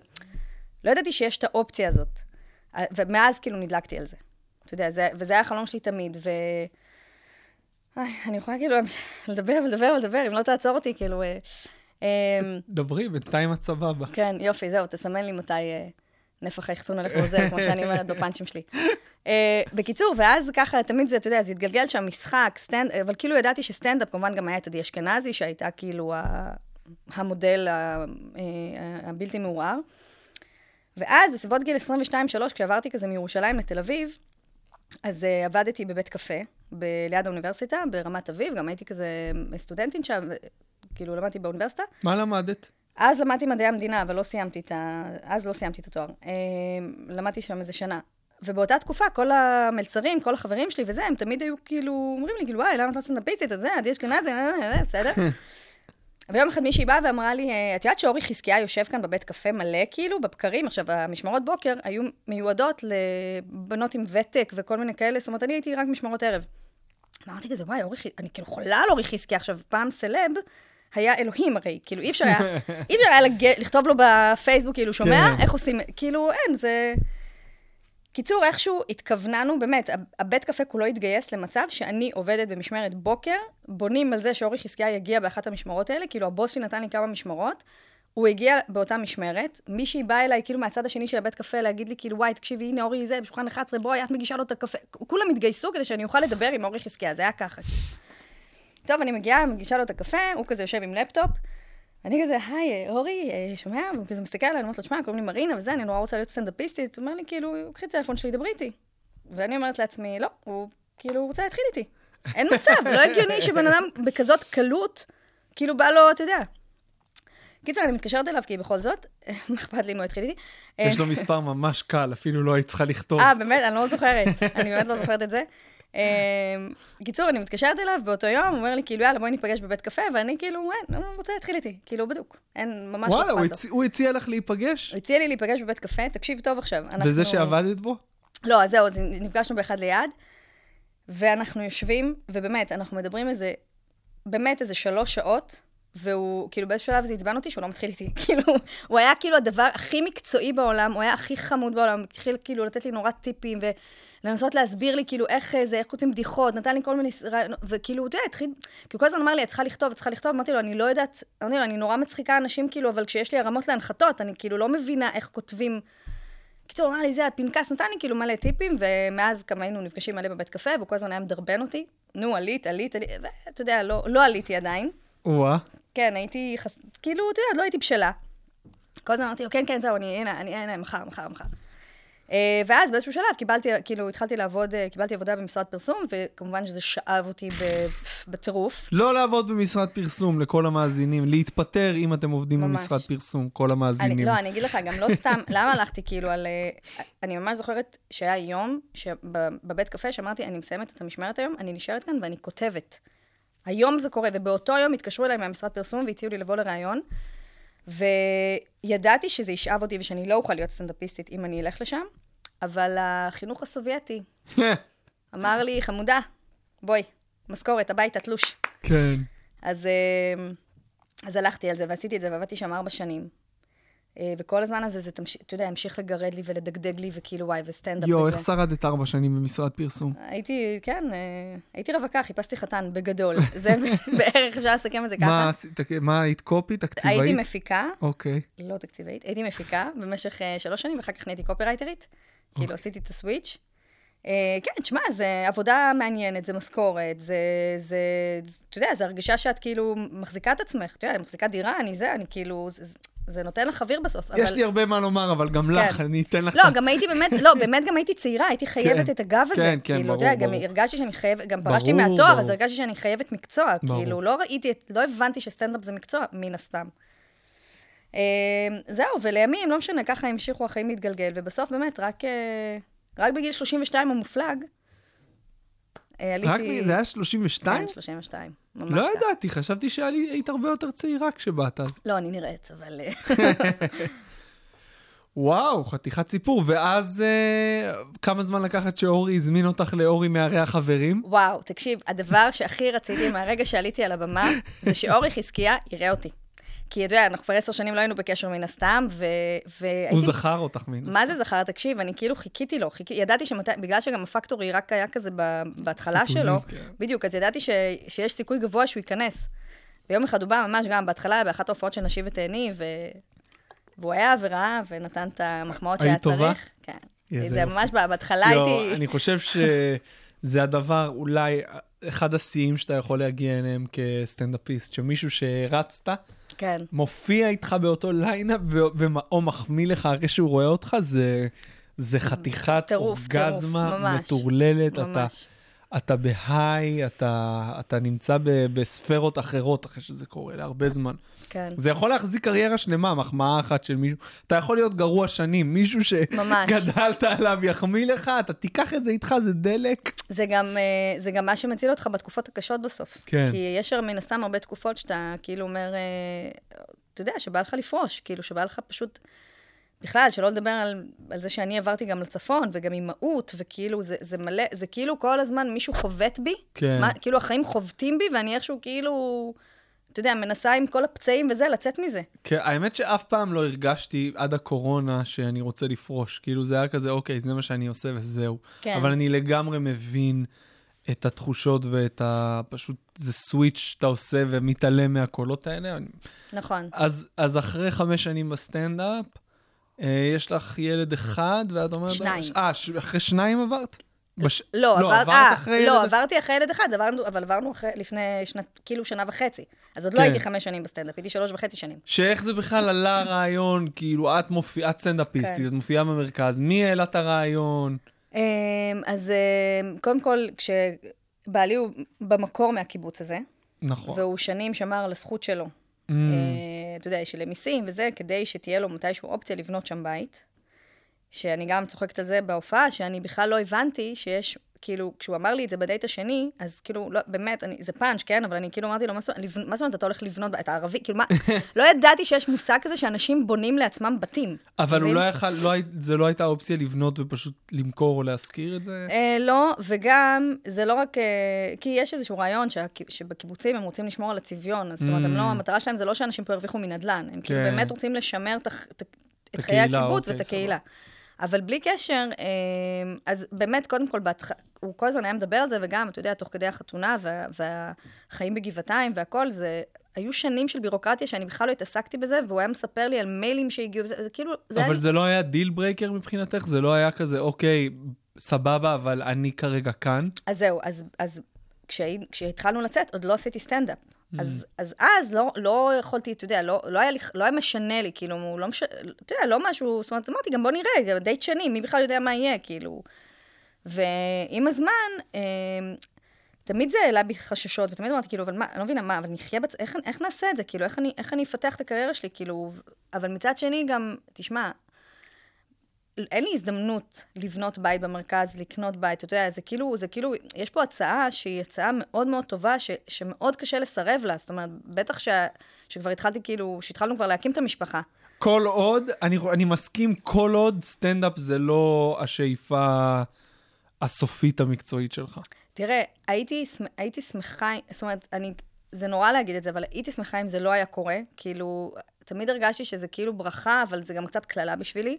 לא ידעתי שיש את האופציה הזאת. ומאז כאילו נדלקתי על זה. אתה יודע, זה, וזה היה החלום שלי תמיד, ו... איי, אני יכולה כאילו לדבר ולדבר ולדבר, אם לא תעצור אותי, כאילו... אה, אה, דברי, בינתיים את סבבה. כן, יופי, זהו, תסמן לי מתי אה, נפח האחסון הולך ועוזר, כמו שאני אומרת בפאנצ'ים שלי. אה, בקיצור, ואז ככה, תמיד זה, אתה יודע, זה התגלגל שם משחק, סטנד, אבל כאילו ידעתי שסטנדאפ, כמובן גם היה את עדי אשכנזי, שהייתה כאילו המודל הבלתי מעורער. ואז, בסביבות גיל 22-3, כשעברתי כזה מירושלים לתל אביב, אז uh, עבדתי בבית קפה, ב- ליד האוניברסיטה, ברמת אביב, גם הייתי כזה סטודנטית שם, כאילו למדתי באוניברסיטה. מה למדת? אז למדתי מדעי המדינה, אבל לא סיימתי את ה... אז לא סיימתי את התואר. אה, למדתי שם איזה שנה. ובאותה תקופה, כל המלצרים, כל החברים שלי וזה, הם תמיד היו כאילו, אומרים לי, כאילו, וואי, למה את לא סטנדאפיסטית? אז זה, עדי אשכנזי, אה, אה, אה, בסדר. ויום אחד מישהי באה ואמרה לי, "אה, את יודעת שאורי חזקיה יושב כאן בבית קפה מלא, כאילו, בבקרים? עכשיו, המשמרות בוקר היו מיועדות לבנות עם ותק וכל מיני כאלה, זאת אומרת, אני הייתי רק משמרות ערב. אמרתי כזה, וואי, אורי, חז- אני כאילו חולה על אורי חזקיה. עכשיו, פעם סלב היה אלוהים הרי, כאילו, אי אפשר היה, אי אפשר היה לג... לכתוב לו בפייסבוק, כאילו, שומע? כן. איך עושים, כאילו, אין, זה... קיצור, איכשהו התכווננו, באמת, הבית קפה כולו התגייס למצב שאני עובדת במשמרת בוקר, בונים על זה שאורי חזקיה יגיע באחת המשמרות האלה, כאילו הבוס שלי נתן לי כמה משמרות, הוא הגיע באותה משמרת, מישהי באה אליי כאילו מהצד השני של הבית קפה להגיד לי כאילו וואי תקשיבי הנה אורי זה בשולחן 11 בואי את מגישה לו את הקפה, כולם התגייסו כדי שאני אוכל לדבר עם אורי חזקיה, זה היה ככה. כאילו. טוב אני מגיעה, מגישה לו את הקפה, הוא כזה יושב עם לפטופ, אני כזה, היי, אורי, אה, שומע? והוא כזה מסתכל עליי, אני אומרת לו, שמע, קוראים לי מרינה וזה, אני נורא רוצה להיות סטנדאפיסטית. הוא אומר לי, כאילו, קחי את הטלפון שלי, דברי איתי. ואני אומרת לעצמי, לא, הוא כאילו הוא רוצה להתחיל איתי. אין מצב, לא הגיוני שבן אדם בכזאת קלות, כאילו בא לו, אתה יודע. קיצר, אני מתקשרת אליו, כי בכל זאת, מה אכפת לי אם הוא התחיל איתי? יש לו מספר ממש קל, אפילו לא היית צריכה לכתוב. אה, באמת? אני לא זוכרת. אני באמת לא זוכרת את זה. אה, בקיצור, אני מתקשרת אליו באותו יום, הוא אומר לי, כאילו, יאללה, בואי ניפגש בבית קפה, ואני כאילו, אין, הוא רוצה להתחיל איתי. כאילו, בדוק. אין, ממש לא וואלה, אכפת הוא לו. הצ- הוא הציע לך להיפגש? הוא הציע לי להיפגש בבית קפה, תקשיב טוב עכשיו. אנחנו... וזה שעבדת בו? לא, אז זהו, אז נפגשנו באחד ליד, ואנחנו יושבים, ובאמת, אנחנו מדברים איזה, באמת איזה שלוש שעות, והוא, כאילו באיזשהו שלב זה עצבן אותי שהוא לא מתחיל איתי. כאילו, הוא היה כאילו הדבר הכי מקצועי בעולם, הוא היה הכי חמוד בעולם, התחיל כאילו לתת לי נורא טיפים, ולנסות להסביר לי כאילו איך זה, איך כותבים בדיחות, נתן לי כל מיני וכאילו, אתה יודע, התחיל, כי הוא כל הזמן אמר לי, את צריכה לכתוב, את צריכה לכתוב, אמרתי לו, אני לא יודעת, אמרתי לו, אני נורא מצחיקה אנשים, כאילו, אבל כשיש לי הרמות להנחתות, אני כאילו לא מבינה איך כותבים קיצור, הוא אמר לי, זה הפנקס נתן לי כאילו מלא טיפים, ומאז כמה היינו נפגשים מלא בבית קפה, והוא כל הזמן היה מדרבן אותי. נו, עלית, עלית, עלית, ואתה יודע, לא, לא עליתי עדיין. וואה. כן, הייתי, חס... כאילו, אתה יודע, לא הייתי בשלה. כל הזמן אמרתי לו, כן, כן, זהו, אני, הנה, אני, הנה, מחר, מחר, מחר. אה, ואז באיזשהו שלב קיבלתי, כאילו, התחלתי לעבוד, אה, קיבלתי עבודה במשרד פרסום, וכמובן שזה שאב אותי בטירוף. לא לעבוד במשרד פרסום לכל המאזינים, להתפטר אם אתם עובדים ממש. במשרד פרסום, כל אני, המאזינים. לא, אני אגיד לך, גם לא סתם, למה הלכתי כאילו על... אה, אני ממש זוכרת שהיה יום שבבית קפה שאמרתי, אני מסיימת את המשמרת היום, אני נשארת כאן ואני כותבת. היום זה קורה, ובאותו יום התקשרו אליי מהמשרד פרסום והציעו לי לבוא לראיון, וידעתי שזה ישאב אותי ושאני לא אוכל להיות סטנדאפיסטית אם אני אלך לשם, אבל החינוך הסובייטי אמר לי, חמודה, בואי, משכורת, הביתה, תלוש. כן. אז, אה, אז הלכתי על זה ועשיתי את זה, ועבדתי שם ארבע שנים. אה, וכל הזמן הזה, זה, תמש... אתה יודע, המשיך לגרד לי ולדגדג לי, וכאילו, וואי, וסטנדאפ יואו, וזה. איך שרדת ארבע שנים במשרד פרסום? הייתי, כן, אה, הייתי רווקה, חיפשתי חתן, בגדול. זה בערך, אפשר לסכם את זה ככה. מה היית קופי? תקציבאית? הייתי מפיקה, אוקיי. לא תקציבאית, הייתי מפיקה במשך אה, שלוש שנים, ואחר כך נהייתי קופירייטרית. כאילו, אוקיי. עשיתי את הסוויץ'. אה, כן, תשמע, זה עבודה מעניינת, זה משכורת, זה, זה, זה- אתה יודע, זו הרגשה שאת כאילו מחזיקה את עצמך. אתה יודע, אני מחזיקה דירה, אני זה, אני כאילו, זה, זה נותן לך אוויר בסוף. יש אבל- לי הרבה מה לומר, אבל גם לך, כן. אני אתן לך... לא, גם הייתי באמת, לא, באמת גם הייתי צעירה, הייתי חייבת כן, את הגב הזה. כן, כן, כאילו, ברור, יודע, גם ברור. הרגשתי שאני חייבת, גם פרשתי ברור, מהתואר, אז ברור. הרגשתי שאני חייבת מקצוע. ברור. כאילו, לא ראיתי, לא הבנתי שסטנדאפ זה מקצוע, מן הסתם. אה, זהו, ולימים, לא משנה, ככה המשיכו החיים להתגלגל, ובסוף באמת, רק, אה, רק בגיל 32 המופלג, עליתי... רק זה היה 32? כן, 32. ממש לא. ידעתי, חשבתי שהיית הרבה יותר צעירה כשבאת אז. לא, אני נראית, אבל... וואו, חתיכת סיפור. ואז אה, כמה זמן לקחת שאורי הזמין אותך לאורי מערי החברים? וואו, תקשיב, הדבר שהכי רציתי מהרגע שעליתי על הבמה, זה שאורי חזקיה יראה אותי. כי אתה יודע, אנחנו כבר עשר שנים לא היינו בקשר מן הסתם, ו... והייתי... הוא זכר אותך מן מה זה זכר? תקשיב, אני כאילו חיכיתי לו, חיכי, ידעתי שמתי, בגלל שגם הפקטורי רק היה כזה ב, בהתחלה שלו, כן. בדיוק, אז ידעתי ש, שיש סיכוי גבוה שהוא ייכנס. ויום אחד הוא בא ממש גם בהתחלה, באחת ההופעות של נשי ותהני, ו... והוא היה וראה, ונתן את המחמאות שהיה היית טובה? צריך. כן. איזה זה יופי. ממש בהתחלה הייתי... אני חושב שזה הדבר, אולי אחד השיאים שאתה יכול להגיע אליהם כסטנדאפיסט, שמישהו שהרצת, כן. מופיע איתך באותו line-up או מחמיא לך אחרי שהוא רואה אותך, זה, זה חתיכת טירוף, אורגזמה טירוף, ממש. מטורללת. אתה, ממש. אתה בהיי, אתה, אתה נמצא ב, בספרות אחרות אחרי שזה קורה להרבה זמן. כן. זה יכול להחזיק קריירה שלמה, מחמאה אחת של מישהו. אתה יכול להיות גרוע שנים, מישהו. שגדלת עליו יחמיא לך, אתה תיקח את זה איתך, זה דלק. זה גם, אה, זה גם מה שמציל אותך בתקופות הקשות בסוף. כן. כי יש מן הסתם הרבה תקופות שאתה כאילו אומר, אה, אתה יודע, שבא לך לפרוש, כאילו שבא לך פשוט... בכלל, שלא לדבר על, על זה שאני עברתי גם לצפון, וגם אימהות, וכאילו, זה, זה מלא, זה כאילו כל הזמן מישהו חובט בי, כן. מה, כאילו החיים חובטים בי, ואני איכשהו כאילו, אתה יודע, מנסה עם כל הפצעים וזה, לצאת מזה. כן, האמת שאף פעם לא הרגשתי עד הקורונה שאני רוצה לפרוש. כאילו זה היה כזה, אוקיי, זה מה שאני עושה וזהו. כן. אבל אני לגמרי מבין את התחושות ואת ה... פשוט, זה סוויץ' שאתה עושה ומתעלם מהקולות האלה. נכון. אז, אז אחרי חמש שנים בסטנדאפ, אה, יש לך ילד אחד, ואת אומרת... שניים. אה, ש... אחרי שניים עברת? בש... לא, עבר, עברת אה, אחרי לא, ילד... עברתי אחרי ילד אחד, עברנו, אבל עברנו אחרי, לפני שנת, כאילו שנה וחצי. אז עוד לא כן. הייתי חמש שנים בסטנדאפ, הייתי שלוש וחצי שנים. שאיך זה בכלל עלה הרעיון, כאילו, את מופיעה, את סטנדאפיסטית, כן. את מופיעה במרכז, מי העלה את הרעיון? אמ, אז אמ, קודם כל, כשבעלי הוא במקור מהקיבוץ הזה, נכון. והוא שנים שמר על הזכות שלו, Mm, אה, אתה יודע, של מיסים וזה, כדי שתהיה לו מתישהו אופציה לבנות שם בית. שאני גם צוחקת על זה בהופעה, שאני בכלל לא הבנתי שיש, כאילו, כשהוא אמר לי את זה בדייט השני, אז כאילו, לא, באמת, אני, זה פאנץ', כן? אבל אני כאילו אמרתי לו, מה זאת לבנ- מה זאת אומרת אתה הולך לבנות, אתה ערבי? כאילו, מה, לא ידעתי שיש מושג כזה שאנשים בונים לעצמם בתים. אבל הוא? לא יכל, לא, זה לא הייתה אופציה לבנות ופשוט למכור או להשכיר את זה? אה, לא, וגם, זה לא רק... אה, כי יש איזשהו רעיון שה, שבקיבוצים הם רוצים לשמור על הצביון, אז זאת אומרת, לא, המטרה שלהם זה לא שאנשים פה ירוויחו מנדל"ן, הם כאילו Mm. כן. באמת רוצים לשמר את, חיי הקיבוץ אוקיי, ואת הקהילה. אבל בלי קשר, אה, אז באמת, קודם כל, בהתח... הוא כל הזמן היה מדבר על זה, וגם, אתה יודע, תוך כדי החתונה וה, והחיים בגבעתיים והכל, זה... היו שנים של בירוקרטיה שאני בכלל לא התעסקתי בזה, והוא היה מספר לי על מיילים שהגיעו, זה, זה כאילו, זה היה אבל לי... זה לא היה deal breaker מבחינתך? זה לא היה כזה, אוקיי, סבבה, אבל אני כרגע כאן? אז זהו, אז, אז כשהתחלנו לצאת, עוד לא עשיתי סטנדאפ. Mm. אז, אז אז לא, לא יכולתי, אתה יודע, לא, לא, היה לי, לא היה משנה לי, כאילו, לא משנה, אתה יודע, לא משהו, זאת אומרת, אמרתי, גם בוא נראה, גם דייט שני, מי בכלל יודע מה יהיה, כאילו. ועם הזמן, אה, תמיד זה העלה בי חששות, ותמיד אמרתי, כאילו, אבל מה, אני לא מבינה, מה, אבל נחיה בצ... איך, איך נעשה את זה? כאילו, איך אני, איך אני אפתח את הקריירה שלי? כאילו, אבל מצד שני גם, תשמע, אין לי הזדמנות לבנות בית במרכז, לקנות בית, אתה יודע, זה כאילו, זה כאילו, יש פה הצעה שהיא הצעה מאוד מאוד טובה, ש, שמאוד קשה לסרב לה, זאת אומרת, בטח ש, שכבר התחלתי כאילו, שהתחלנו כבר להקים את המשפחה. כל עוד, אני, אני מסכים, כל עוד סטנדאפ זה לא השאיפה הסופית המקצועית שלך. תראה, הייתי, הייתי שמחה, זאת אומרת, אני, זה נורא להגיד את זה, אבל הייתי שמחה אם זה לא היה קורה, כאילו, תמיד הרגשתי שזה כאילו ברכה, אבל זה גם קצת קללה בשבילי.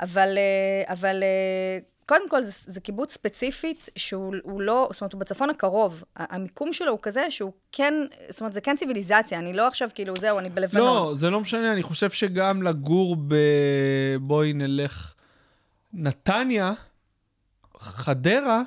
אבל, אה, אבל אה, קודם כל, זה, זה קיבוץ ספציפית שהוא הוא לא, זאת אומרת, הוא בצפון הקרוב. המיקום שלו הוא כזה שהוא כן, זאת אומרת, זה כן ציוויליזציה, אני לא עכשיו כאילו, זהו, אני בלבנון. לא, זה לא משנה, אני חושב שגם לגור ב... בואי נלך... נתניה, חדרה,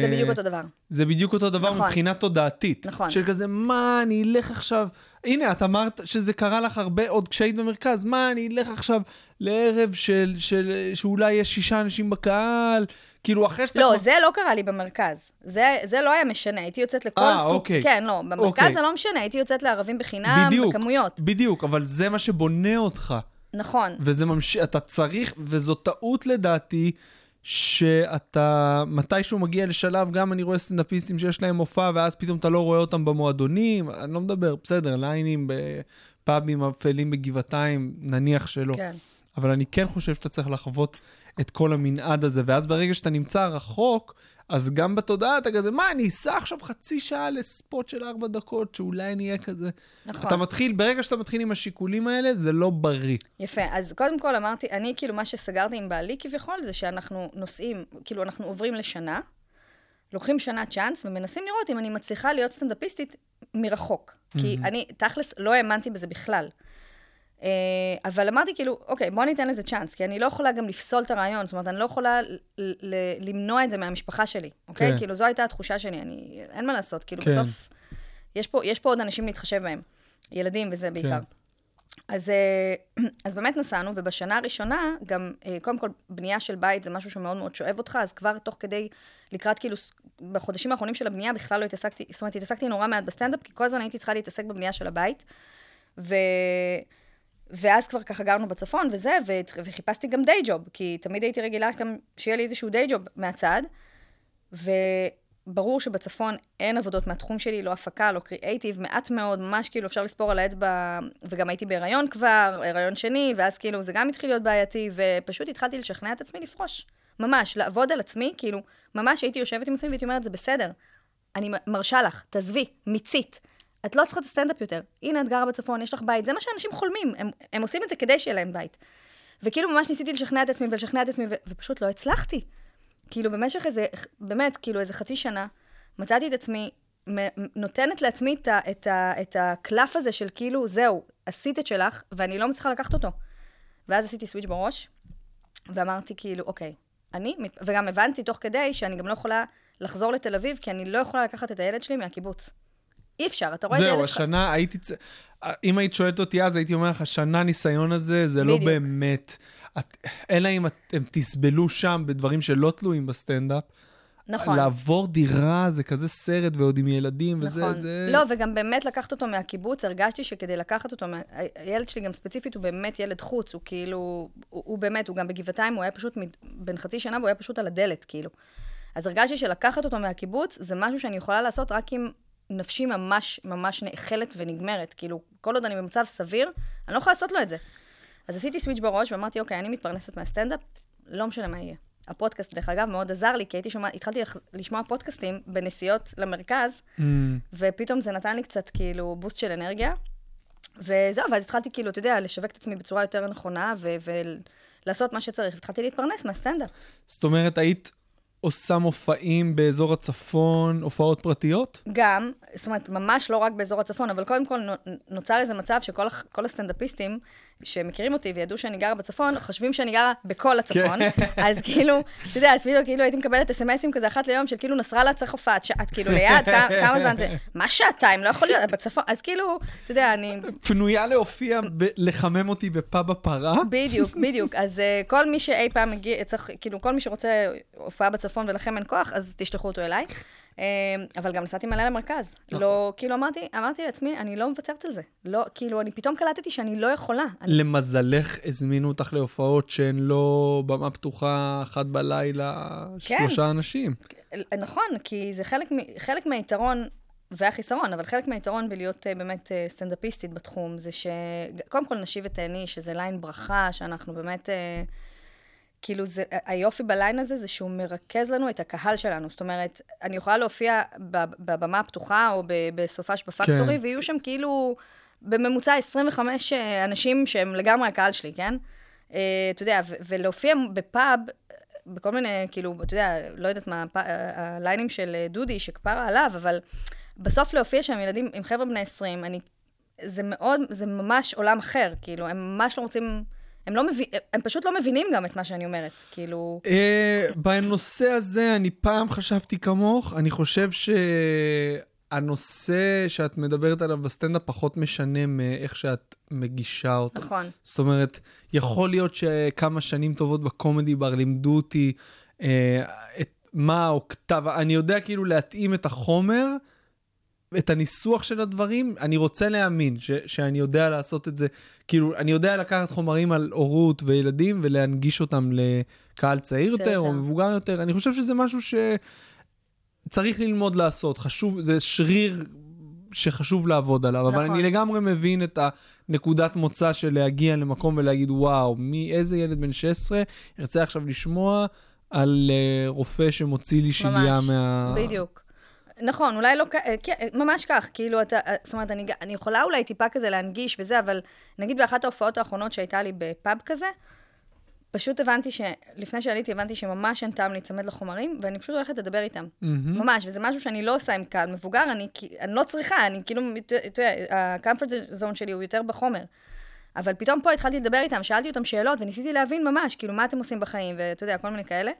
זה בדיוק אותו דבר. זה בדיוק אותו דבר נכון. מבחינה תודעתית. נכון. של כזה, מה, אני אלך עכשיו... הנה, את אמרת שזה קרה לך הרבה עוד כשהיית במרכז, מה, אני אלך עכשיו לערב של, של, שאולי יש שישה אנשים בקהל, כאילו, אחרי שאתה... לא, כבר- זה לא קרה לי במרכז. זה, זה לא היה משנה, הייתי יוצאת לכל אה, סוג... אוקיי. כן, לא, במרכז אוקיי. זה לא משנה, הייתי יוצאת לערבים בחינם, בדיוק, בכמויות. בדיוק, אבל זה מה שבונה אותך. נכון. וזה ממשיך, אתה צריך, וזו טעות לדעתי, שאתה מתישהו מגיע לשלב, גם אני רואה סטנדאפיסטים שיש להם מופע, ואז פתאום אתה לא רואה אותם במועדונים, אני לא מדבר, בסדר, ליינים בפאבים אפלים בגבעתיים, נניח שלא. כן. אבל אני כן חושב שאתה צריך לחוות את כל המנעד הזה, ואז ברגע שאתה נמצא רחוק, אז גם בתודעה אתה כזה, מה, אני אסע עכשיו חצי שעה לספוט של ארבע דקות, שאולי אני אהיה כזה. נכון. אתה מתחיל, ברגע שאתה מתחיל עם השיקולים האלה, זה לא בריא. יפה, אז קודם כל אמרתי, אני כאילו מה שסגרתי עם בעלי כביכול, זה שאנחנו נוסעים, כאילו אנחנו עוברים לשנה, לוקחים שנה צ'אנס ומנסים לראות אם אני מצליחה להיות סטנדאפיסטית מרחוק. כי אני תכלס לא האמנתי בזה בכלל. אה, אבל אמרתי כאילו, אוקיי, בוא ניתן לזה צ'אנס, כי אני לא יכולה גם לפסול את הרעיון, זאת אומרת, אני לא יכולה למנוע את זה מהמשפחה שלי, אוקיי? כן. כאילו, זו הייתה התחושה שלי, אני, אין מה לעשות, כאילו, כן. בסוף, יש פה, יש פה עוד אנשים להתחשב בהם, ילדים וזה בעיקר. אז, אה, אז באמת נסענו, ובשנה הראשונה, גם, אה, קודם כל, בנייה של בית זה משהו שמאוד מאוד שואב אותך, אז כבר תוך כדי, לקראת כאילו, בחודשים האחרונים של הבנייה, בכלל לא התעסקתי, זאת אומרת, התעסקתי נורא מעט בסטנדאפ, כי כל הזמן הייתי צריכה להתעסק בבנייה של הבית. ו... ואז כבר ככה גרנו בצפון וזה. וחיפשתי גם דיי ג'וב, כי תמיד הייתי רגילה גם שיהיה לי איזשהו דיי ג'וב מהצד. וברור שבצפון אין עבודות מהתחום שלי, לא הפקה, לא קריאייטיב, מעט מאוד, ממש כאילו אפשר לספור על האצבע, וגם הייתי בהיריון כבר, הריון שני, ואז כאילו זה גם התחיל להיות בעייתי, ופשוט התחלתי לשכנע את עצמי לפרוש. ממש, לעבוד על עצמי, כאילו, ממש הייתי יושבת עם עצמי והייתי אומרת, זה בסדר, אני מרשה לך, תעזבי, מיצית. את לא צריכה את הסטנדאפ יותר. הנה, את גרה בצפון, יש לך בית. זה מה שאנשים חולמים. הם, הם עושים את זה כדי שיהיה להם בית. וכאילו ממש ניסיתי לשכנע את עצמי ולשכנע את עצמי, ו- ופשוט לא הצלחתי. כאילו, במשך איזה, באמת, כאילו, איזה חצי שנה, מצאתי את עצמי נותנת לעצמי את, ה- את, ה- את הקלף הזה של כאילו, זהו, עשית את שלך, ואני לא מצליחה לקחת אותו. ואז עשיתי סוויץ' בראש, ואמרתי כאילו, אוקיי, אני, וגם הבנתי תוך כדי שאני גם לא יכולה לחזור לתל אביב, כי אני לא יכולה לקחת את הילד שלי מהקיבוץ. אי אפשר, אתה רואה את זהו, הילד שלך. השנה הייתי... צ- אם היית שואלת אותי אז, הייתי אומר לך, השנה ניסיון הזה, זה לא בדיוק. באמת... את- אלא אם אתם תסבלו שם בדברים שלא תלויים בסטנדאפ. נכון. לעבור דירה זה כזה סרט, ועוד עם ילדים, וזה... נכון. זה... לא, וגם באמת לקחת אותו מהקיבוץ, הרגשתי שכדי לקחת אותו, מה... הילד שלי גם ספציפית הוא באמת ילד חוץ, הוא כאילו, הוא, הוא באמת, הוא גם בגבעתיים, הוא היה פשוט בן חצי שנה והוא היה פשוט על הדלת, כאילו. אז הרגשתי שלקחת אותו מהקיבוץ זה משהו שאני יכולה לעשות רק אם נפשי ממש ממש נאכלת ונגמרת. כאילו, כל עוד אני במצב סביר, אני לא יכולה לעשות לו את זה. אז עשיתי סוויץ' בראש ואמרתי, אוקיי, אני מתפרנסת מהסטנדאפ, לא משנה מה יהיה. הפודקאסט, דרך אגב, מאוד עזר לי, כי הייתי שומע, התחלתי לח- לשמוע פודקאסטים בנסיעות למרכז, Mm, ופתאום זה נתן לי קצת כאילו בוסט של אנרגיה. וזהו, ואז התחלתי כאילו, אתה יודע, לשווק את עצמי בצורה יותר נכונה, ו- ולעשות מה שצריך. והתחלתי להתפרנס מהסטנדאפ. זאת אומרת, היית עושה מופעים באזור הצפון, הופעות פרטיות? גם, זאת אומרת, ממש לא רק באזור הצפון, אבל קודם כל נו- נוצר איזה מצב שכל הסטנדאפיסטים שמכירים אותי וידעו שאני גרה בצפון, חושבים שאני גרה בכל הצפון. אז כאילו, אתה יודע, אז פתאום כאילו הייתי מקבלת אסמסים כזה אחת ליום של כאילו נסראללה צריך הופעה, את ש- את כאילו ליד, כמה- זמן זה? מה שעתיים? לא יכול להיות, בצפון. אז כאילו, אתה יודע, אני... פנויה להופיע, לחמם אותי בפאב הפרה? בדיוק, בדיוק. אז uh, כל מי שאי פעם מגיע, צריך, כאילו, כל מי שרוצה הופעה בצפון ולכם אין כוח, אז תשלחו אותו אליי. Uh, אבל גם נסעתי מלא למרכז. לא, כאילו, אמרתי, אמרתי לעצמי, אני לא מוותרת על זה. לא, כאילו, אני פתאום קלטתי שאני לא יכולה. אני, למזלך הזמינו אותך להופעות שהן לא במה פתוחה, אחת בלילה, כן. שלושה אנשים. נכון, כי זה חלק, חלק מהיתרון והחיסרון, אבל חלק מהיתרון בלהיות uh, באמת uh, סטנדאפיסטית בתחום, זה שקודם כל נשיב את העיני, שזה ליין ברכה, שאנחנו באמת... Uh, כאילו, זה, היופי בליין הזה זה שהוא מרכז לנו את הקהל שלנו. זאת אומרת, אני יכולה להופיע בבמה הפתוחה או בסופש בפקטורי, כן. ויהיו שם כאילו בממוצע 25 אנשים שהם לגמרי הקהל שלי, כן? אה, אתה יודע, ולהופיע בפאב, בכל מיני, כאילו, אתה יודע, לא יודעת מה, הפ- הליינים של אה, דודי, שכפרה עליו, אבל בסוף להופיע שם ילדים עם חבר'ה בני 20, אני, זה מאוד, זה ממש עולם אחר, כאילו, הם ממש לא רוצים... הם, לא מבין, הם פשוט לא מבינים גם את מה שאני אומרת, כאילו... אה, בנושא הזה, אני פעם חשבתי כמוך, אני חושב שהנושא שאת מדברת עליו בסטנדאפ פחות משנה מאיך שאת מגישה אותו. נכון. זאת אומרת, יכול להיות שכמה שנים טובות בקומדי בר לימדו אותי אה, את מה האוקטב, אני יודע כאילו להתאים את החומר, את הניסוח של הדברים, אני רוצה להאמין ש, שאני יודע לעשות את זה. כאילו, אני יודע לקחת חומרים על הורות וילדים ולהנגיש אותם לקהל צעיר יותר יותר. או מבוגר יותר. אני חושב שזה משהו שצריך ללמוד לעשות. חשוב, זה שריר שחשוב לעבוד עליו, אבל נכון. אני לגמרי מבין את הנקודת מוצא של להגיע למקום ולהגיד, וואו, מי, איזה ילד בן 16 ירצה עכשיו לשמוע על uh, רופא שמוציא לי שליה ממש, מה... בדיוק. נכון, אולי לא, אה, כן, ממש כך, כאילו, אתה, אה, זאת אומרת, אני, אני יכולה אולי טיפה כזה להנגיש וזה, אבל נגיד באחת ההופעות האחרונות שהייתה לי בפאב כזה, פשוט הבנתי ש... לפני שעליתי הבנתי שממש אין טעם להיצמד לחומרים, ואני פשוט הולכת לדבר איתם. מהמם. ממש, וזה משהו שאני לא עושה עם קהל מבוגר, אני, אני לא צריכה, אני כאילו, אתה יודע, ה-comfort zone שלי הוא יותר בחומר. אבל פתאום פה התחלתי לדבר איתם, שאלתי אותם שאלות, וניסיתי להבין ממש, כאילו, מה אתם עושים בחיים, ואתה יודע, כל מיני כאלה.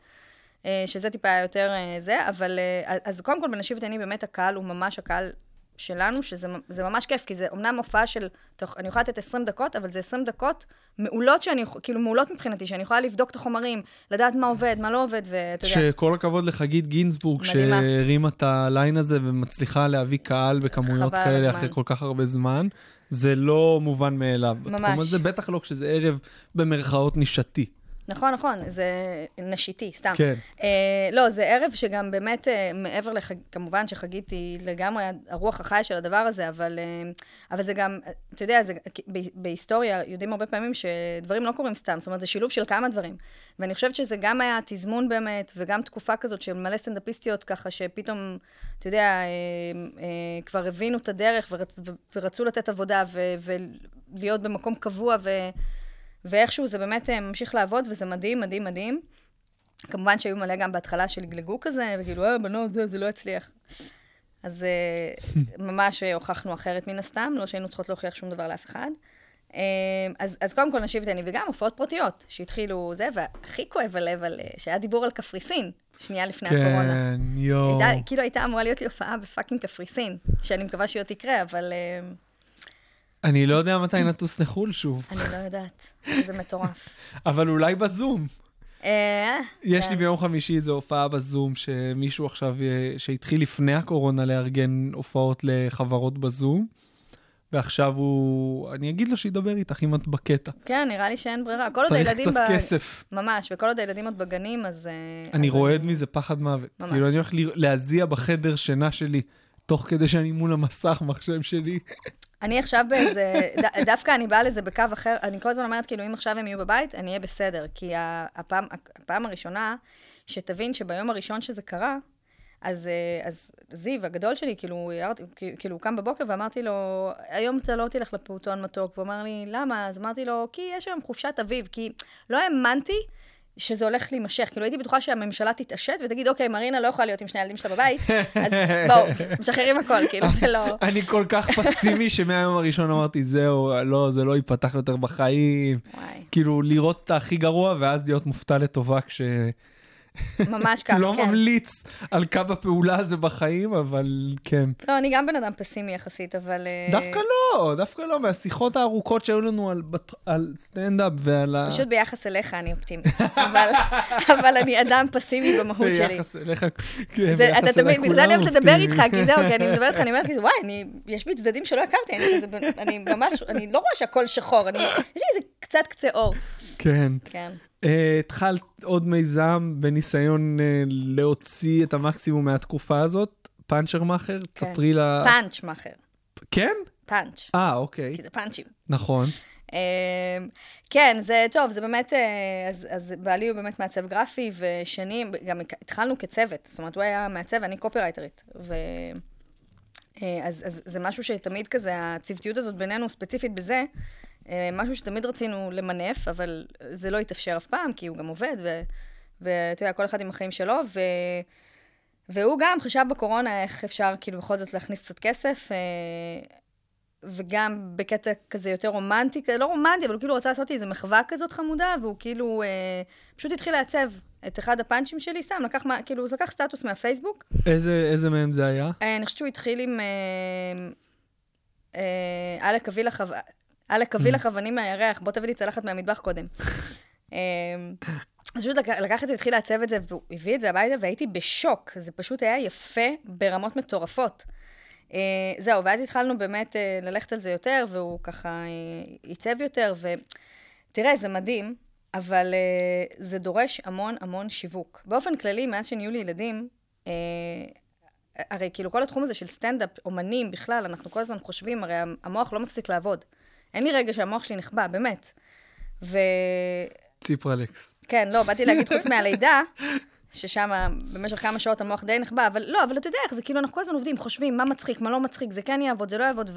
אה, שזה טיפה יותר אה, זה, אבל... אה, אז קודם כל, את עיני, באמת הקהל הוא ממש הקהל שלנו, שזה זה ממש כיף, כי זה אומנם הופעה של, תוך, אני יכולה לתת 20 דקות, אבל זה 20 דקות מעולות שאני, כאילו מעולות מבחינתי, שאני יכולה לבדוק את החומרים, לדעת מה עובד, מה לא עובד, ואתה יודע. שכל הכבוד לחגית גינזבורג. שהרימה את הליין הזה ומצליחה להביא קהל בכמויות כאלה הזמן. אחרי כל כך הרבה זמן. זה לא מובן מאליו. בתחום ממש. הזה, בטח לא כשזה ערב במרכאות נישתי. נכון, נכון, זה נשיתי, סתם. כן. אה, לא, זה ערב שגם באמת, אה, מעבר לחג... כמובן שחגית היא לגמרי הרוח החיה של הדבר הזה, אבל, אה, אבל זה גם, אתה יודע, זה, ב, בהיסטוריה יודעים הרבה פעמים שדברים לא קורים סתם, זאת אומרת, זה שילוב של כמה דברים. ואני חושבת שזה גם היה תזמון באמת, וגם תקופה כזאת של מלא סטנדאפיסטיות, ככה שפתאום, אתה יודע, אה, אה, כבר הבינו את הדרך ורצ, ורצו לתת עבודה ו, ולהיות במקום קבוע, ו... ואיכשהו זה באמת אה, ממשיך לעבוד, וזה מדהים, מדהים, מדהים. כמובן שהיו מלא גם בהתחלה שלגלגו כזה, וכאילו, אה, בנות, זה, זה לא יצליח. אז אה, ממש אה, הוכחנו אחרת מן הסתם, לא שהיינו צריכות להוכיח שום דבר לאף אחד. אז, אז קודם כל נשיב את אני, וגם הופעות פרטיות, שהתחילו זה, והכי כואב הלב על, שהיה דיבור על קפריסין, שנייה לפני הקורונה. כן, יואו. כאילו הייתה אמורה להיות לי הופעה בפאקינג קפריסין, שאני מקווה שהיא עוד תקרה, אבל אני לא יודע מתי נטוס לחו"ל שוב, אני לא יודעת, זה מטורף. אבל אולי בזום. אה, יש כן. לי ביום חמישי איזו הופעה בזום, שמישהו עכשיו, אה, שהתחיל לפני הקורונה לארגן הופעות לחברות בזום, ועכשיו הוא, אני אגיד לו שידבר איתך אם את בקטע. כן, נראה לי שאין ברירה. כל עוד צריך. קצת ב- כסף. ממש, וכל עוד הילדים עוד בגנים, אז... אה, אני אז רועד מזה פחד מוות. ממש. כאילו, אני הולך להזיע בחדר שינה שלי, תוך כדי שאני מול המסך מחשב שלי. אני עכשיו באיזה... ד- דווקא אני באה לזה בקו אחר, אני כל הזמן אומרת, כאילו, אם עכשיו הם יהיו בבית, אני אהיה בסדר. כי הפעם, הפעם הראשונה, שתבין שביום הראשון שזה קרה, אז, אה, אז זיו, הגדול שלי, כאילו, כאילו, הוא קם בבוקר ואמרתי לו, היום אתה לא תלך לפעוטון מתוק. והוא אמר לי, למה? אז אמרתי לו, כי יש היום חופשת אביב. כי לא האמנתי שזה הולך להימשך. כאילו, הייתי בטוחה שהממשלה תתעשת ותגיד, אוקיי, מרינה לא יכולה להיות עם שני הילדים שלה בבית, אז בואו, משחררים הכל, כאילו, זה לא... אני כל כך פסימי שמהיום הראשון אמרתי, זהו, לא, זה לא ייפתח יותר בחיים. וואי, כאילו, לראות את הכי גרוע, ואז להיות מופתע לטובה כש... ממש ככה, לא כן. ממליץ על קו הפעולה הזה בחיים, אבל כן. לא, אני גם בן אדם פסימי יחסית, אבל... אה, דווקא לא, דווקא לא, מהשיחות הארוכות שהיו לנו על, על סטנדאפ ועל ה... פשוט ביחס אליך אני אופטימית. אבל, אבל אני אדם פסימי במהות שלי. ביחס אליך, כן, זה, אתה ביחס תמיד, אליי בגלל זה אני כולם אוהבת לדבר. איתך, כי זהו, כי אני מדברת איתך, אני אומרת כזה, וואי, אני, יש בי צדדים שלא הכרתי, אני כזה, אני ממש, אני לא רואה שהכל שחור, אני, יש לי איזה קצת קצה אור. כן. כן. אה, התחלת עוד מיזם בניסיון אה, להוציא את המקסימום מהתקופה הזאת, פאנצ'רמאכר, תספרי לה... פאנץ' מאכר. כן? פאנץ'. אה, אוקיי, כי זה פאנצ'ים. נכון. אמ, כן, זה טוב, זה באמת, אה, אז, אז בעלי הוא באמת מעצב גרפי, ושנים, גם התחלנו כצוות, זאת אומרת, הוא היה מעצב, אני קופירייטרית. ו... אז, אז זה משהו שתמיד כזה, הצוותיות הזאת בינינו, ספציפית בזה, משהו שתמיד רצינו למנף, אבל זה לא התאפשר אף פעם, כי הוא גם עובד, ואתה יודע, כל אחד עם החיים שלו, ו... והוא גם חשב בקורונה איך אפשר כאילו בכל זאת להכניס קצת כסף, אה, וגם בקטע כזה יותר רומנטי, לא רומנטי, אבל הוא כאילו רצה לעשות לי איזה מחווה כזאת חמודה, והוא כאילו אה, פשוט התחיל לעצב את אחד הפאנצ'ים שלי, סתם, לקח, כאילו, לקח סטטוס מהפייסבוק, איזה איזה מהם זה היה? אה, אני חושבת שהוא התחיל עם... אה, אה, אלק אביא לך... אב- אלק אביא לך אבנים מהירח, בוא תביא לי צלחת מהמטבח קודם. אה, אז פשוט לקח- את זה והתחיל לעצב את זה, והוא הביא את זה הביתה, והייתי בשוק. זה פשוט היה יפה ברמות מטורפות. אה, זהו, ואז התחלנו באמת אה, ללכת על זה יותר, והוא ככה אה, עיצב יותר, ותראה, זה מדהים, אבל זה דורש המון המון שיווק. באופן כללי, מאז שנהיו לי ילדים, הרי כאילו כל התחום הזה של סטנדאפ, אומנים בכלל, אנחנו כל הזמן חושבים, הרי המוח לא מפסיק לעבוד. אין לי רגע שהמוח שלי נחבא, באמת. וכן, ציפרלקס. לא, באתי להגיד חוץ מהלידה, ששם במשך כמה שעות המוח די נחבא, אבל לא, אבל אתה יודע איך זה, כאילו אנחנו כל הזמן עובדים, חושבים מה מצחיק, מה לא מצחיק, זה כן יעבוד, זה לא יעבוד,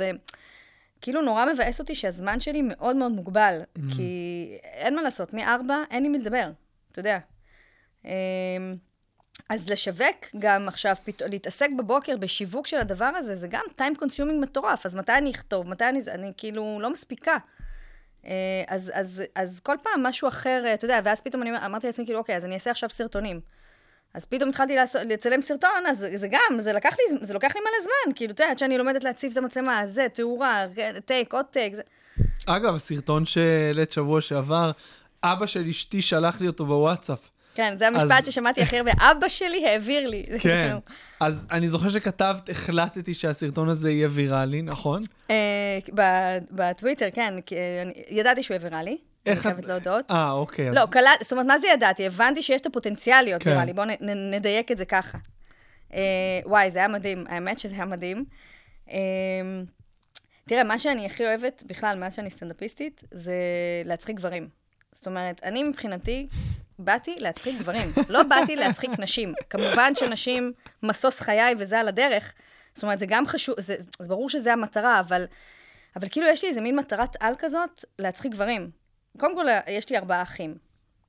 וכאילו נורא מבאס אותי שהזמן שלי מאוד מאוד מוגבל, כי אין מה לעשות, מארבע אין עם מי לדבר, אתה יודע. אז לשווק גם עכשיו, פת... להתעסק בבוקר בשיווק של הדבר הזה, זה גם time consuming מטורף. אז מתי אני אכתוב? מתי אני... אני כאילו לא מספיקה. אה, אז, אז, אז כל פעם משהו אחר, אה, אתה יודע, ואז פתאום אני אמרתי לעצמי, כאילו, אוקיי, אז אני אעשה עכשיו סרטונים. אז פתאום התחלתי לעשות, לצלם סרטון, אז זה, גם, זה לקח לי, זה לוקח לי מלא זמן, כאילו, אתה יודע, עד שאני לומדת להציב את המצלמה, זה, תאורה, טייק, עוד טייק. אגב, הסרטון שהעלית שבוע שעבר, אבא של אשתי שלח לי אותו בוואטסאפ. כן, זה המשפט אז- ששמעתי הכי הרבה, אבא שלי העביר לי. כן. אז אני זוכר שכתבת, החלטתי שהסרטון הזה יהיה ויראלי, נכון? אה, בטוויטר, כן, אה, אני- ידעתי שהוא העבירה לי, אני איך את- חייבת להודות. אה, אוקיי. אז... לא, קלט, זאת אומרת, מה זה ידעתי? הבנתי שיש את הפוטנציאל להיות כן. ויראלי, בואו נ- נדייק את זה ככה. אה, וואי, זה היה מדהים, האמת שזה היה מדהים. אה, תראה, מה שאני הכי אוהבת בכלל, מאז שאני סטנדאפיסטית, זה להצחיק גברים. זאת אומרת, אני מבחינתי, באתי להצחיק גברים, לא באתי להצחיק נשים. כמובן שנשים, משוש חיי וזה על הדרך. זאת אומרת, זה גם חשוב, זה, זה ברור שזה המטרה, אבל, אבל כאילו יש לי איזה מין מטרת-על כזאת, להצחיק גברים. קודם כל, יש לי ארבעה אחים,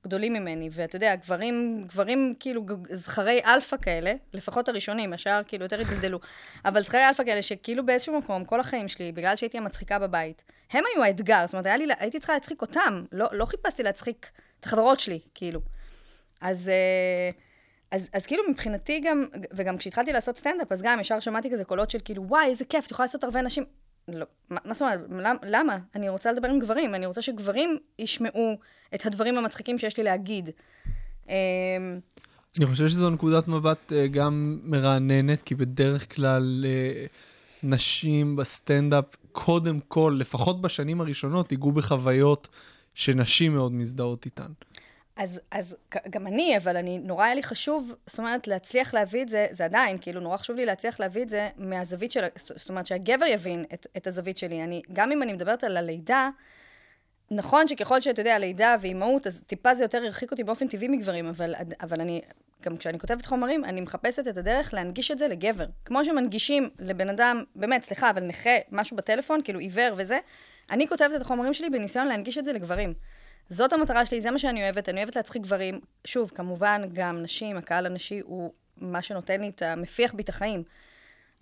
גדולים ממני, ואתה יודע, גברים, גברים כאילו זכרי אלפא כאלה, לפחות הראשונים, השאר כאילו יותר התגלגלו, אבל זכרי אלפא כאלה שכאילו באיזשהו מקום, כל החיים שלי, בגלל שהייתי המצחיקה בבית, הם היו האתגר, זאת אומרת, לי, הייתי צריכה להצחיק אותם, לא, לא חיפשתי להצחיק את החברות שלי, כאילו. אז, אה, אז, אז כאילו מבחינתי גם, וגם כשהתחלתי לעשות סטנדאפ, אז גם ישר שמעתי כזה קולות של כאילו, וואי, איזה כיף, את יכולה לעשות ערבי נשים. לא, מה, זאת אומרת, למ- למה? אני רוצה לדבר עם גברים, אני רוצה שגברים ישמעו את הדברים המצחיקים שיש לי להגיד. אמ, אני חושב שזו נקודת מבט אה, גם מרעננת, כי בדרך כלל אה, נשים בסטנדאפ, קודם כל, לפחות בשנים הראשונות, היגעו בחוויות שנשים מאוד מזדהות איתן. אז, אז גם אני, אבל אני, נורא היה לי חשוב, זאת אומרת, להצליח להביא את זה, זה עדיין, כאילו, נורא חשוב לי להצליח להביא את זה מהזווית של, זאת אומרת, שהגבר יבין את, את הזווית שלי. אני, גם אם אני מדברת על הלידה, נכון שככל שאתה יודע, לידה ואימהות, אז טיפה זה יותר הרחיק אותי באופן טבעי מגברים, אבל, אבל אני, גם כשאני כותבת חומרים, אני מחפשת את הדרך להנגיש את זה לגבר. כמו שמנגישים לבן אדם, באמת, סליחה, אבל נכה, משהו בטלפון, כאילו עיוור וזה, אני כותבת את החומרים שלי בניסיון להנגיש את זה לגברים. זאת המטרה שלי, זה מה שאני אוהבת, אני אוהבת להצחיק גברים. שוב, כמובן, גם נשים, הקהל הנשי הוא מה שנותן לי את ה... מפיח בי את החיים.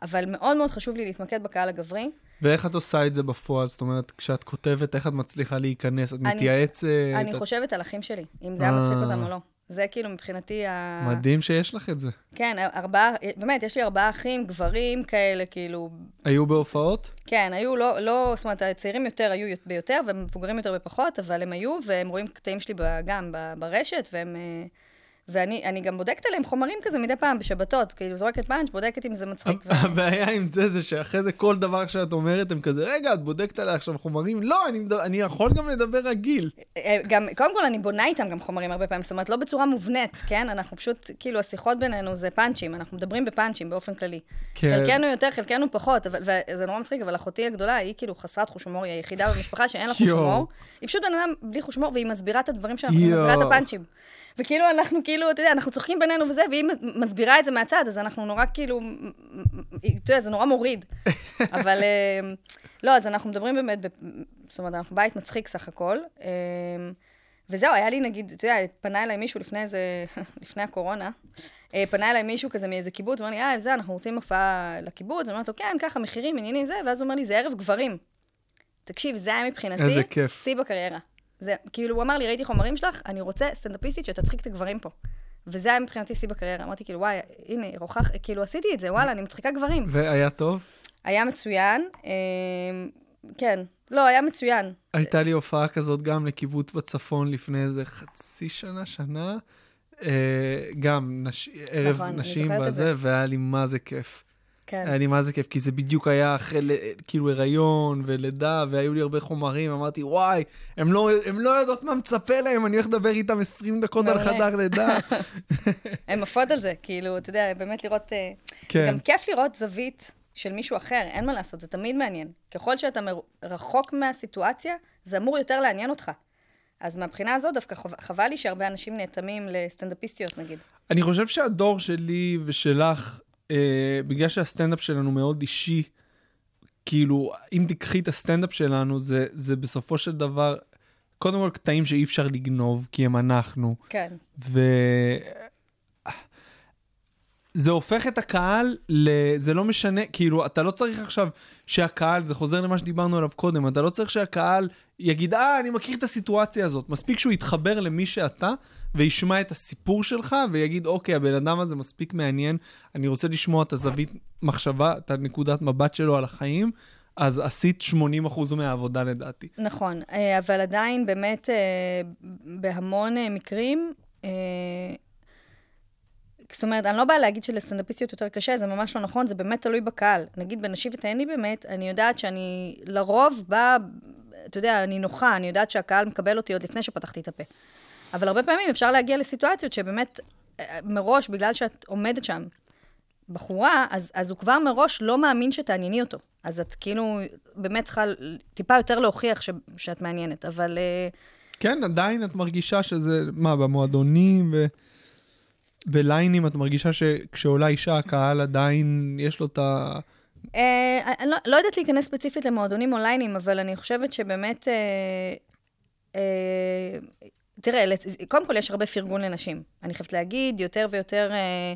אבל מאוד מאוד חשוב לי להתמקד בקהל הגברי. ואיך את עושה את זה בפועל? זאת אומרת, כשאת כותבת, איך את מצליחה להיכנס? את אני- מתייעצת? אני את- חושבת על אחים שלי, אם זה היה מצחיק אה. אותם או לא. זה כאילו מבחינתי ה... מדהים שיש לך את זה. כן, ארבעה, באמת, יש לי ארבעה אחים, גברים כאלה, כאילו, היו בהופעות? כן, היו לא, לא, זאת אומרת, הצעירים יותר היו ביותר, ומבוגרים יותר בפחות, אבל הם היו, והם רואים קטעים שלי גם ברשת, והם... אה, ואני אני גם בודקת עליהם חומרים כזה מדי פעם, בשבתות, כאילו זורקת פאנץ', בודקת אם זה מצחיק. הבעיה עם זה, זה שאחרי זה כל דבר שאת אומרת, הם כזה, רגע, את בודקת עליי עכשיו חומרים? לא, אני יכול גם לדבר רגיל. אה, גם, קודם כל, אני בונה איתם גם חומרים הרבה פעמים, זאת אומרת, לא בצורה מובנית, כן? אנחנו פשוט, כאילו, השיחות בינינו זה פאנצ'ים, אנחנו מדברים בפאנצ'ים באופן כללי. כן. חלקנו יותר, חלקנו פחות, וזה נורא מצחיק, אבל אחותי הגדולה, היא כאילו חסרת חוש הומור, היא היחידה במשפחה שאין לה חוש. הומור. היא פשוט בן אדם בלי חוש הומור, והיא מסבירה את הדברים שאנחנו, היא. מסבירה את הפאנצ'ים. וכאילו, אנחנו כאילו, אתה יודע, אנחנו צוחקים בינינו וזה, והיא מסבירה את זה מהצד, אז אנחנו נורא כאילו, אתה יודע, זה נורא מוריד. אבל אה, לא, אז אנחנו מדברים באמת, זאת אומרת, אנחנו בית מצחיק סך הכל. אה, וזהו, היה לי נגיד, אתה יודע, פנה אליי מישהו לפני איזה, לפני הקורונה, אה, פנה אליי מישהו כזה מאיזה קיבוץ, אמר לי, אה, זה, אנחנו רוצים הופעה לקיבוץ, אומרת לו, כן, ככה, מחירים, עניינים, זה, ואז הוא אומר לי, זה ערב גברים. תקשיב, זה היה מבחינתי, איזה כיף. שיא בקריירה. זה, כאילו, הוא אמר לי, ראיתי חומרים שלך, אני רוצה סטנדאפיסטית שתצחיק את הגברים פה. וזה היה מבחינתי שיא בקריירה. אמרתי, כאילו, וואי, הנה, רוכח, כאילו, עשיתי את זה, וואלה, אני מצחיקה גברים. והיה טוב? היה מצוין, אה, כן, לא, היה מצוין. הייתה לי הופעה כזאת גם לקיבוץ בצפון לפני איזה חצי שנה, שנה. אה, גם נש... ערב נכון, נשים זוכרת את בזה, זה. והיה לי מה זה כיף. כן. היה לי מה זה כיף, כי זה בדיוק היה אחרי כאילו הריון ולידה, והיו לי הרבה חומרים, אמרתי, וואי, הם לא, הם לא יודעות מה מצפה להם, אני הולך לדבר איתם 20 דקות על. חדר לידה. הן עפות על זה, כאילו, אתה יודע, באמת לראות... אה, כן. זה גם כיף לראות זווית של מישהו אחר, אין מה לעשות, זה תמיד מעניין. ככל שאתה רחוק מהסיטואציה, זה אמור יותר לעניין אותך. אז מהבחינה הזאת דווקא חבל לי שהרבה אנשים נאטמים לסטנדאפיסטיות, נגיד. אני חושב שהדור שלי ושלך, אה, בגלל שהסטנדאפ שלנו מאוד אישי, כאילו, אם תיקחי את הסטנדאפ שלנו, זה, זה בסופו של דבר, קודם כל קטעים שאי אפשר לגנוב, כי הם אנחנו, כן. ו... זה הופך את הקהל, ל... זה לא משנה, כאילו, אתה לא צריך עכשיו שהקהל, זה חוזר למה שדיברנו עליו קודם, אתה לא צריך שהקהל יגיד, אה, אני מכיר את הסיטואציה הזאת. מספיק שהוא יתחבר למי שאתה, וישמע את הסיפור שלך, ויגיד, אוקיי, הבן אדם הזה מספיק מעניין, אני רוצה לשמוע את הזווית מחשבה, את הנקודת מבט שלו על החיים, אז עשית 80% מהעבודה לדעתי. נכון, אה, אבל עדיין באמת אה, בהמון אה, מקרים, זאת אומרת, אני לא באה להגיד שלסטנדאפיסטיות יותר קשה, זה ממש לא נכון, זה באמת תלוי בקהל. נגיד בנשים ותהני באמת, אני יודעת שאני לרוב באה, אתה יודע, אני נוחה, אני יודעת שהקהל מקבל אותי עוד לפני שפתחתי את הפה. אבל הרבה פעמים אפשר להגיע לסיטואציות שבאמת אה, מראש, בגלל שאת עומדת שם בחורה, אז, אז הוא כבר מראש לא מאמין שתענייני אותו. אז את כאילו באמת צריכה טיפה יותר להוכיח ש, שאת מעניינת, אבל... אה, כן, עדיין את מרגישה שזה, מה, במועדונים ו... וליינים את מרגישה שכשעולה אישה, הקהל עדיין יש לו את ה... אה, אני לא, לא יודעת להיכנס ספציפית למועדונים או ליינים, אבל אני חושבת שבאמת... אה, אה, תראה, קודם כל יש הרבה פרגון לנשים. אני חייבת להגיד, יותר ויותר... אה,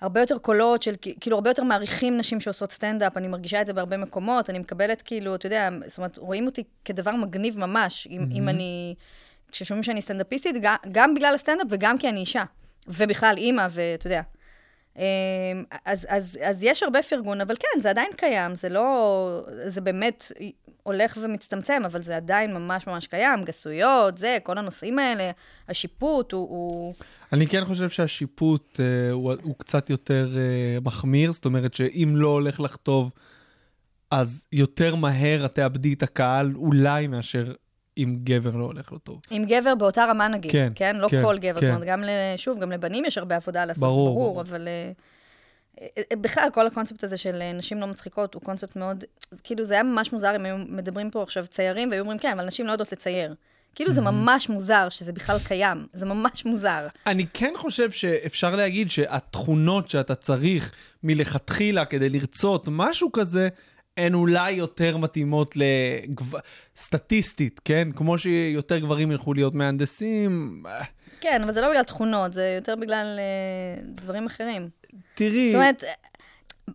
הרבה יותר קולות של, כאילו, הרבה יותר מעריכים נשים שעושות סטנדאפ, אני מרגישה את זה בהרבה מקומות, אני מקבלת, כאילו, אתה יודע, זאת אומרת, רואים אותי כדבר מגניב ממש, אם, אם אני, כששומעים שאני סטנדאפיסטית, גם, גם בגלל הסטנדאפ וגם כי אני אישה, ובכלל אימא, ואתה יודע. אמ, אז, אז, אז יש הרבה פרגון, אבל כן, זה עדיין קיים, זה לא, זה באמת הולך ומצטמצם, אבל זה עדיין ממש ממש קיים, גסויות, זה, כל הנושאים האלה, השיפוט הוא... הוא... אני כן חושב שהשיפוט אה, הוא, הוא קצת יותר אה, מחמיר, זאת אומרת שאם לא הולך לך טוב, אז יותר מהר את תאבדי את הקהל, אולי מאשר אם גבר לא הולך לו טוב. עם גבר באותה רמה נגיד, כן, כן? לא כן, כל גבר, כן. זאת אומרת, גם, שוב, גם לבנים יש הרבה עבודה לעשות, ברור, ברור, ברור. אבל... אה, אה, בכלל, כל הקונספט הזה של אה, נשים לא מצחיקות הוא קונספט מאוד, כאילו זה היה ממש מוזר אם היו מדברים פה עכשיו ציירים, והיו אומרים, כן, אבל נשים לא יודעות לצייר. כאילו זה ממש מוזר שזה בכלל קיים, זה ממש מוזר. אני כן חושב שאפשר להגיד שהתכונות שאתה צריך מלכתחילה כדי לרצות משהו כזה, הן אולי יותר מתאימות לגב... סטטיסטית, כן? כמו שיותר גברים ילכו להיות מהנדסים. אה, כן, אבל זה לא בגלל תכונות, זה יותר בגלל אה, דברים אחרים. תראי, זאת אומרת,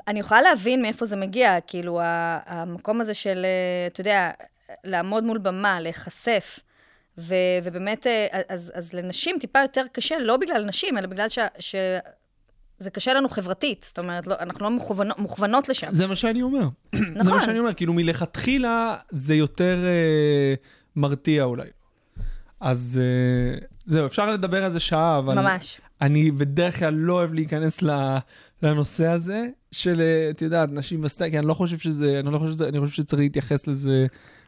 אני יכולה להבין מאיפה זה מגיע, כאילו, המקום הזה של, אה, אתה יודע, לעמוד מול במה, להיחשף, ו- ובאמת, אז, אז לנשים טיפה יותר קשה, לא בגלל נשים, אלא בגלל ש... זה קשה לנו חברתית, זאת אומרת, לא, אנחנו לא מוכוונות, מוכוונות לשם. זה מה שאני אומר. זה נכון. מה שאני אומר, כאילו מלכתחילה זה יותר אה, מרתיע אולי. אז אה, זהו, אפשר לדבר על זה שעה, אבל... ממש. אני בדרך כלל לא אוהב להיכנס לנושא הזה של, אה, את יודעת, נשים בסטייק, כי אני לא חושב שזה, אני לא חושב שזה, אני חושב שצריך להתייחס לזה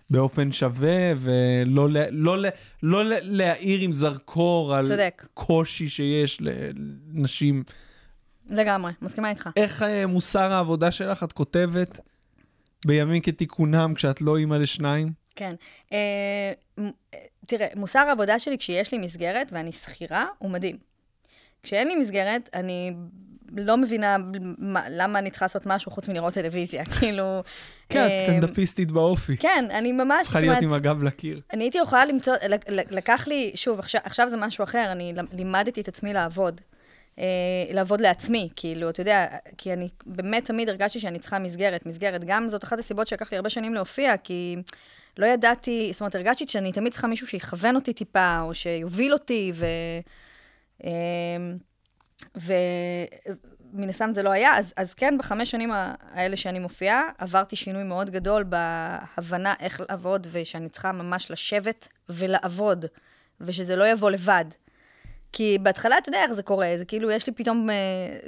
באופן שווה, ולא לא, ל- לא ל- להאיר עם זרקור על צודק. קושי שיש לנשים. לגמרי, מסכימה איתך. איך אה, מוסר העבודה שלך, את כותבת בימים כתיקונם, כשאת לא אימא לשניים? כן. אה, אה, תראה, מוסר העבודה שלי כשיש לי מסגרת ואני שכירה, הוא מדהים. כשאין לי מסגרת, אני לא מבינה מה, למה אני צריכה לעשות משהו חוץ מלראות טלוויזיה. כאילו... כן, את סטנדאפיסטית באופי. כן, אני ממש, צריכה להיות עם הגב לקיר. אני הייתי יכולה למצוא, לקח לי, שוב, עכשיו, עכשיו זה משהו אחר, אני לימדתי את עצמי לעבוד. אה, לעבוד לעצמי, כאילו, אתה יודע, כי אני באמת תמיד הרגשתי שאני צריכה מסגרת, מסגרת. גם זאת אחת הסיבות שלקח לי הרבה שנים להופיע, כי לא ידעתי, זאת אומרת, הרגשתי שאני תמיד צריכה מישהו שיכוון אותי טיפה, או שיוביל אותי, ו... אה, ומן הסתם זה לא היה, אז, אז כן, בחמש שנים האלה שאני מופיעה, עברתי שינוי מאוד גדול בהבנה איך לעבוד, ושאני צריכה ממש לשבת ולעבוד, ושזה לא יבוא לבד. כי בהתחלה, אתה יודע איך זה קורה, זה כאילו, יש לי פתאום, אה,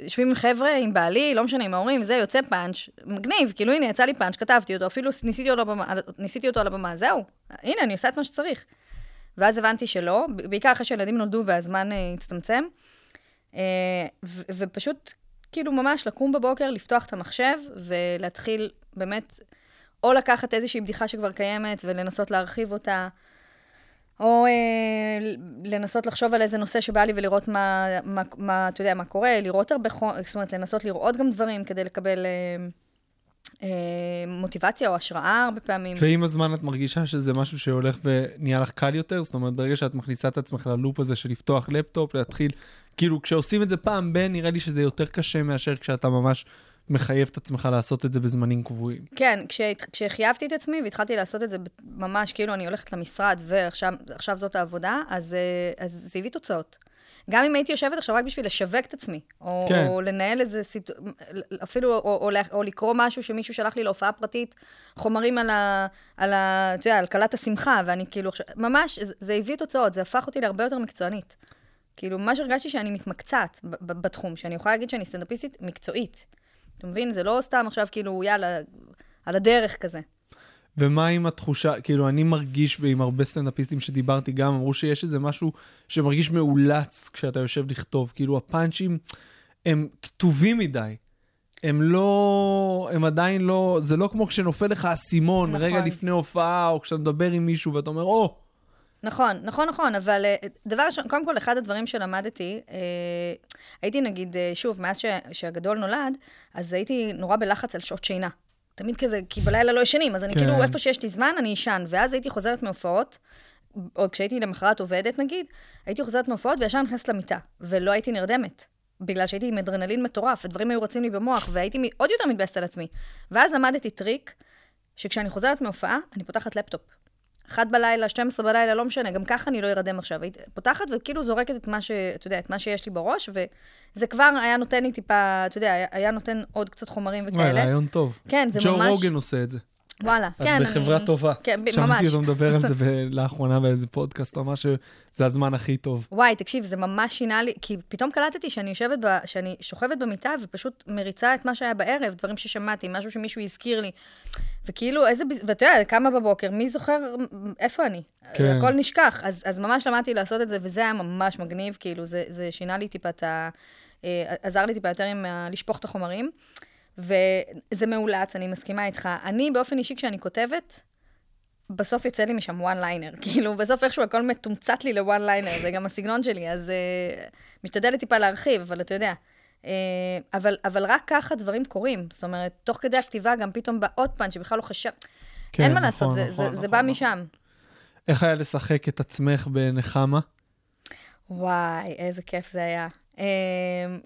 יושבים עם חבר'ה, עם בעלי, לא משנה, עם ההורים, זה, יוצא פאנץ', מגניב, כאילו, הנה, יצא לי פאנץ', כתבתי אותו, אפילו ניסיתי אותו, על הבמה, ניסיתי אותו על הבמה, זהו, הנה, אני עושה את מה שצריך. ואז הבנתי שלא, בעיקר אחרי שהילדים נולדו והזמן אה, הצטמצם, אה, ופשוט, כאילו, ממש לקום בבוקר, לפתוח את המחשב, ולהתחיל באמת, או לקחת איזושהי בדיחה שכבר קיימת, ולנסות להרחיב אותה, או אה, לנסות לחשוב על איזה נושא שבא לי ולראות מה, מה, מה, אתה יודע, מה קורה, לראות הרבה חומר, זאת אומרת, לנסות לראות גם דברים כדי לקבל, אה, אה, מוטיבציה או השראה הרבה פעמים. ועם הזמן את מרגישה שזה משהו שהולך ונהיה לך קל יותר? זאת אומרת, ברגע שאת מכניסה את עצמך ללופ הזה של לפתוח לפטופ, להתחיל, כאילו, כשעושים את זה פעם ב, נראה לי שזה יותר קשה מאשר כשאתה ממש מחייב את עצמך לעשות את זה בזמנים קבועים. כן, כשחייבתי את עצמי והתחלתי לעשות את זה ממש, כאילו אני הולכת למשרד ועכשיו עכשיו זאת העבודה, אז, אה, אז זה הביא תוצאות. גם אם הייתי יושבת עכשיו רק בשביל לשווק את עצמי, או, כן. או לנהל איזה סיטו... אפילו, או, או, או לקרוא משהו שמישהו שלח לי להופעה פרטית, חומרים על ה... על ה... אתה יודע, על כלת השמחה, ואני כאילו עכשיו... ממש, זה, הביא תוצאות, זה הפך אותי להרבה יותר מקצוענית. כאילו, ממש הרגשתי שאני מתמקצעת בתחום, שאני יכולה להגיד שאני סטנדאפיסטית מקצועית. אתה מבין? זה לא סתם עכשיו כאילו, יאללה, על הדרך כזה. ומה עם התחושה, כאילו, אני מרגיש, ועם הרבה סטנדאפיסטים שדיברתי גם, אמרו שיש איזה משהו שמרגיש מאולץ כשאתה יושב לכתוב. כאילו, הפאנצ'ים הם כתובים מדי. הם לא, הם עדיין לא, זה לא כמו כשנופל לך האסימון נכון. רגע לפני הופעה, או כשאתה מדבר עם מישהו ואתה אומר, או, נכון, נכון, נכון, אבל אה, דבר ראשון, קודם כל, אחד הדברים שלמדתי, אה, הייתי נגיד, אה, שוב, מאז ש, שהגדול נולד, אז הייתי נורא בלחץ על שעות שינה. תמיד כזה, כי בלילה לא ישנים, אז אני כן. כאילו, איפה שיש לי זמן, אני אשן. ואז הייתי חוזרת מהופעות, עוד כשהייתי למחרת עובדת נגיד, הייתי חוזרת מהופעות וישר נכנסת למיטה, ולא הייתי נרדמת. בגלל שהייתי עם אדרנלין מטורף, הדברים היו רצים לי במוח, והייתי עוד יותר מתבאסת על עצמי. ואז למדתי טריק, שכשאני חוזרת מהופעה, אני פותחת לפטופ. אחת בלילה, 12 בלילה, לא משנה, גם ככה אני לא ארדם עכשיו. הייתי פותחת וכאילו זורקת את מה, ש, אתה יודע, את מה שיש לי בראש, וזה כבר היה נותן לי טיפה, אתה יודע, היה, נותן עוד קצת חומרים וואי, וכאלה. רעיון טוב. כן, זה ג'ו ממש... רוגן עושה את זה. וואלה, את כן. בחברה אני... טובה. כן, ב- שמעתי ממש. אותו מדבר על זה ב- לאחרונה באיזה פודקאסט, הוא אמר שזה הזמן הכי טוב. וואי, תקשיב, זה ממש שינה לי, כי פתאום קלטתי שאני יושבת, ב, שאני שוכבת במיטה ופשוט מריצה את מה שהיה בערב, דברים ששמעתי, משהו שמישהו הזכיר לי. וכאילו, איזה, ואתה יודע, קמה בבוקר, מי זוכר איפה אני? כן. הכל נשכח. אז, אז ממש למדתי לעשות את זה, וזה היה ממש מגניב, כאילו, זה, זה שינה לי טיפה את ה... אה, עזר לי טיפה יותר עם ה- לשפוך את החומרים. וזה מאולץ, אני מסכימה איתך. אני, באופן אישי, כשאני כותבת, בסוף יוצא לי משם one-liner. כאילו, בסוף איכשהו הכל מתומצת לי ל one-liner, זה גם הסגנון שלי, אז אה, משתדלת טיפה להרחיב, אבל אתה יודע. אה, אבל, אבל רק ככה דברים קורים. זאת אומרת, תוך כדי הכתיבה גם פתאום בא עוד פאנץ' שבכלל לא חשב... כן, אין מה נכון, לעשות, זה, נכון, זה, נכון, זה בא נכון. משם. איך היה לשחק את עצמך בנחמה? וואי, איזה כיף זה היה. אמ,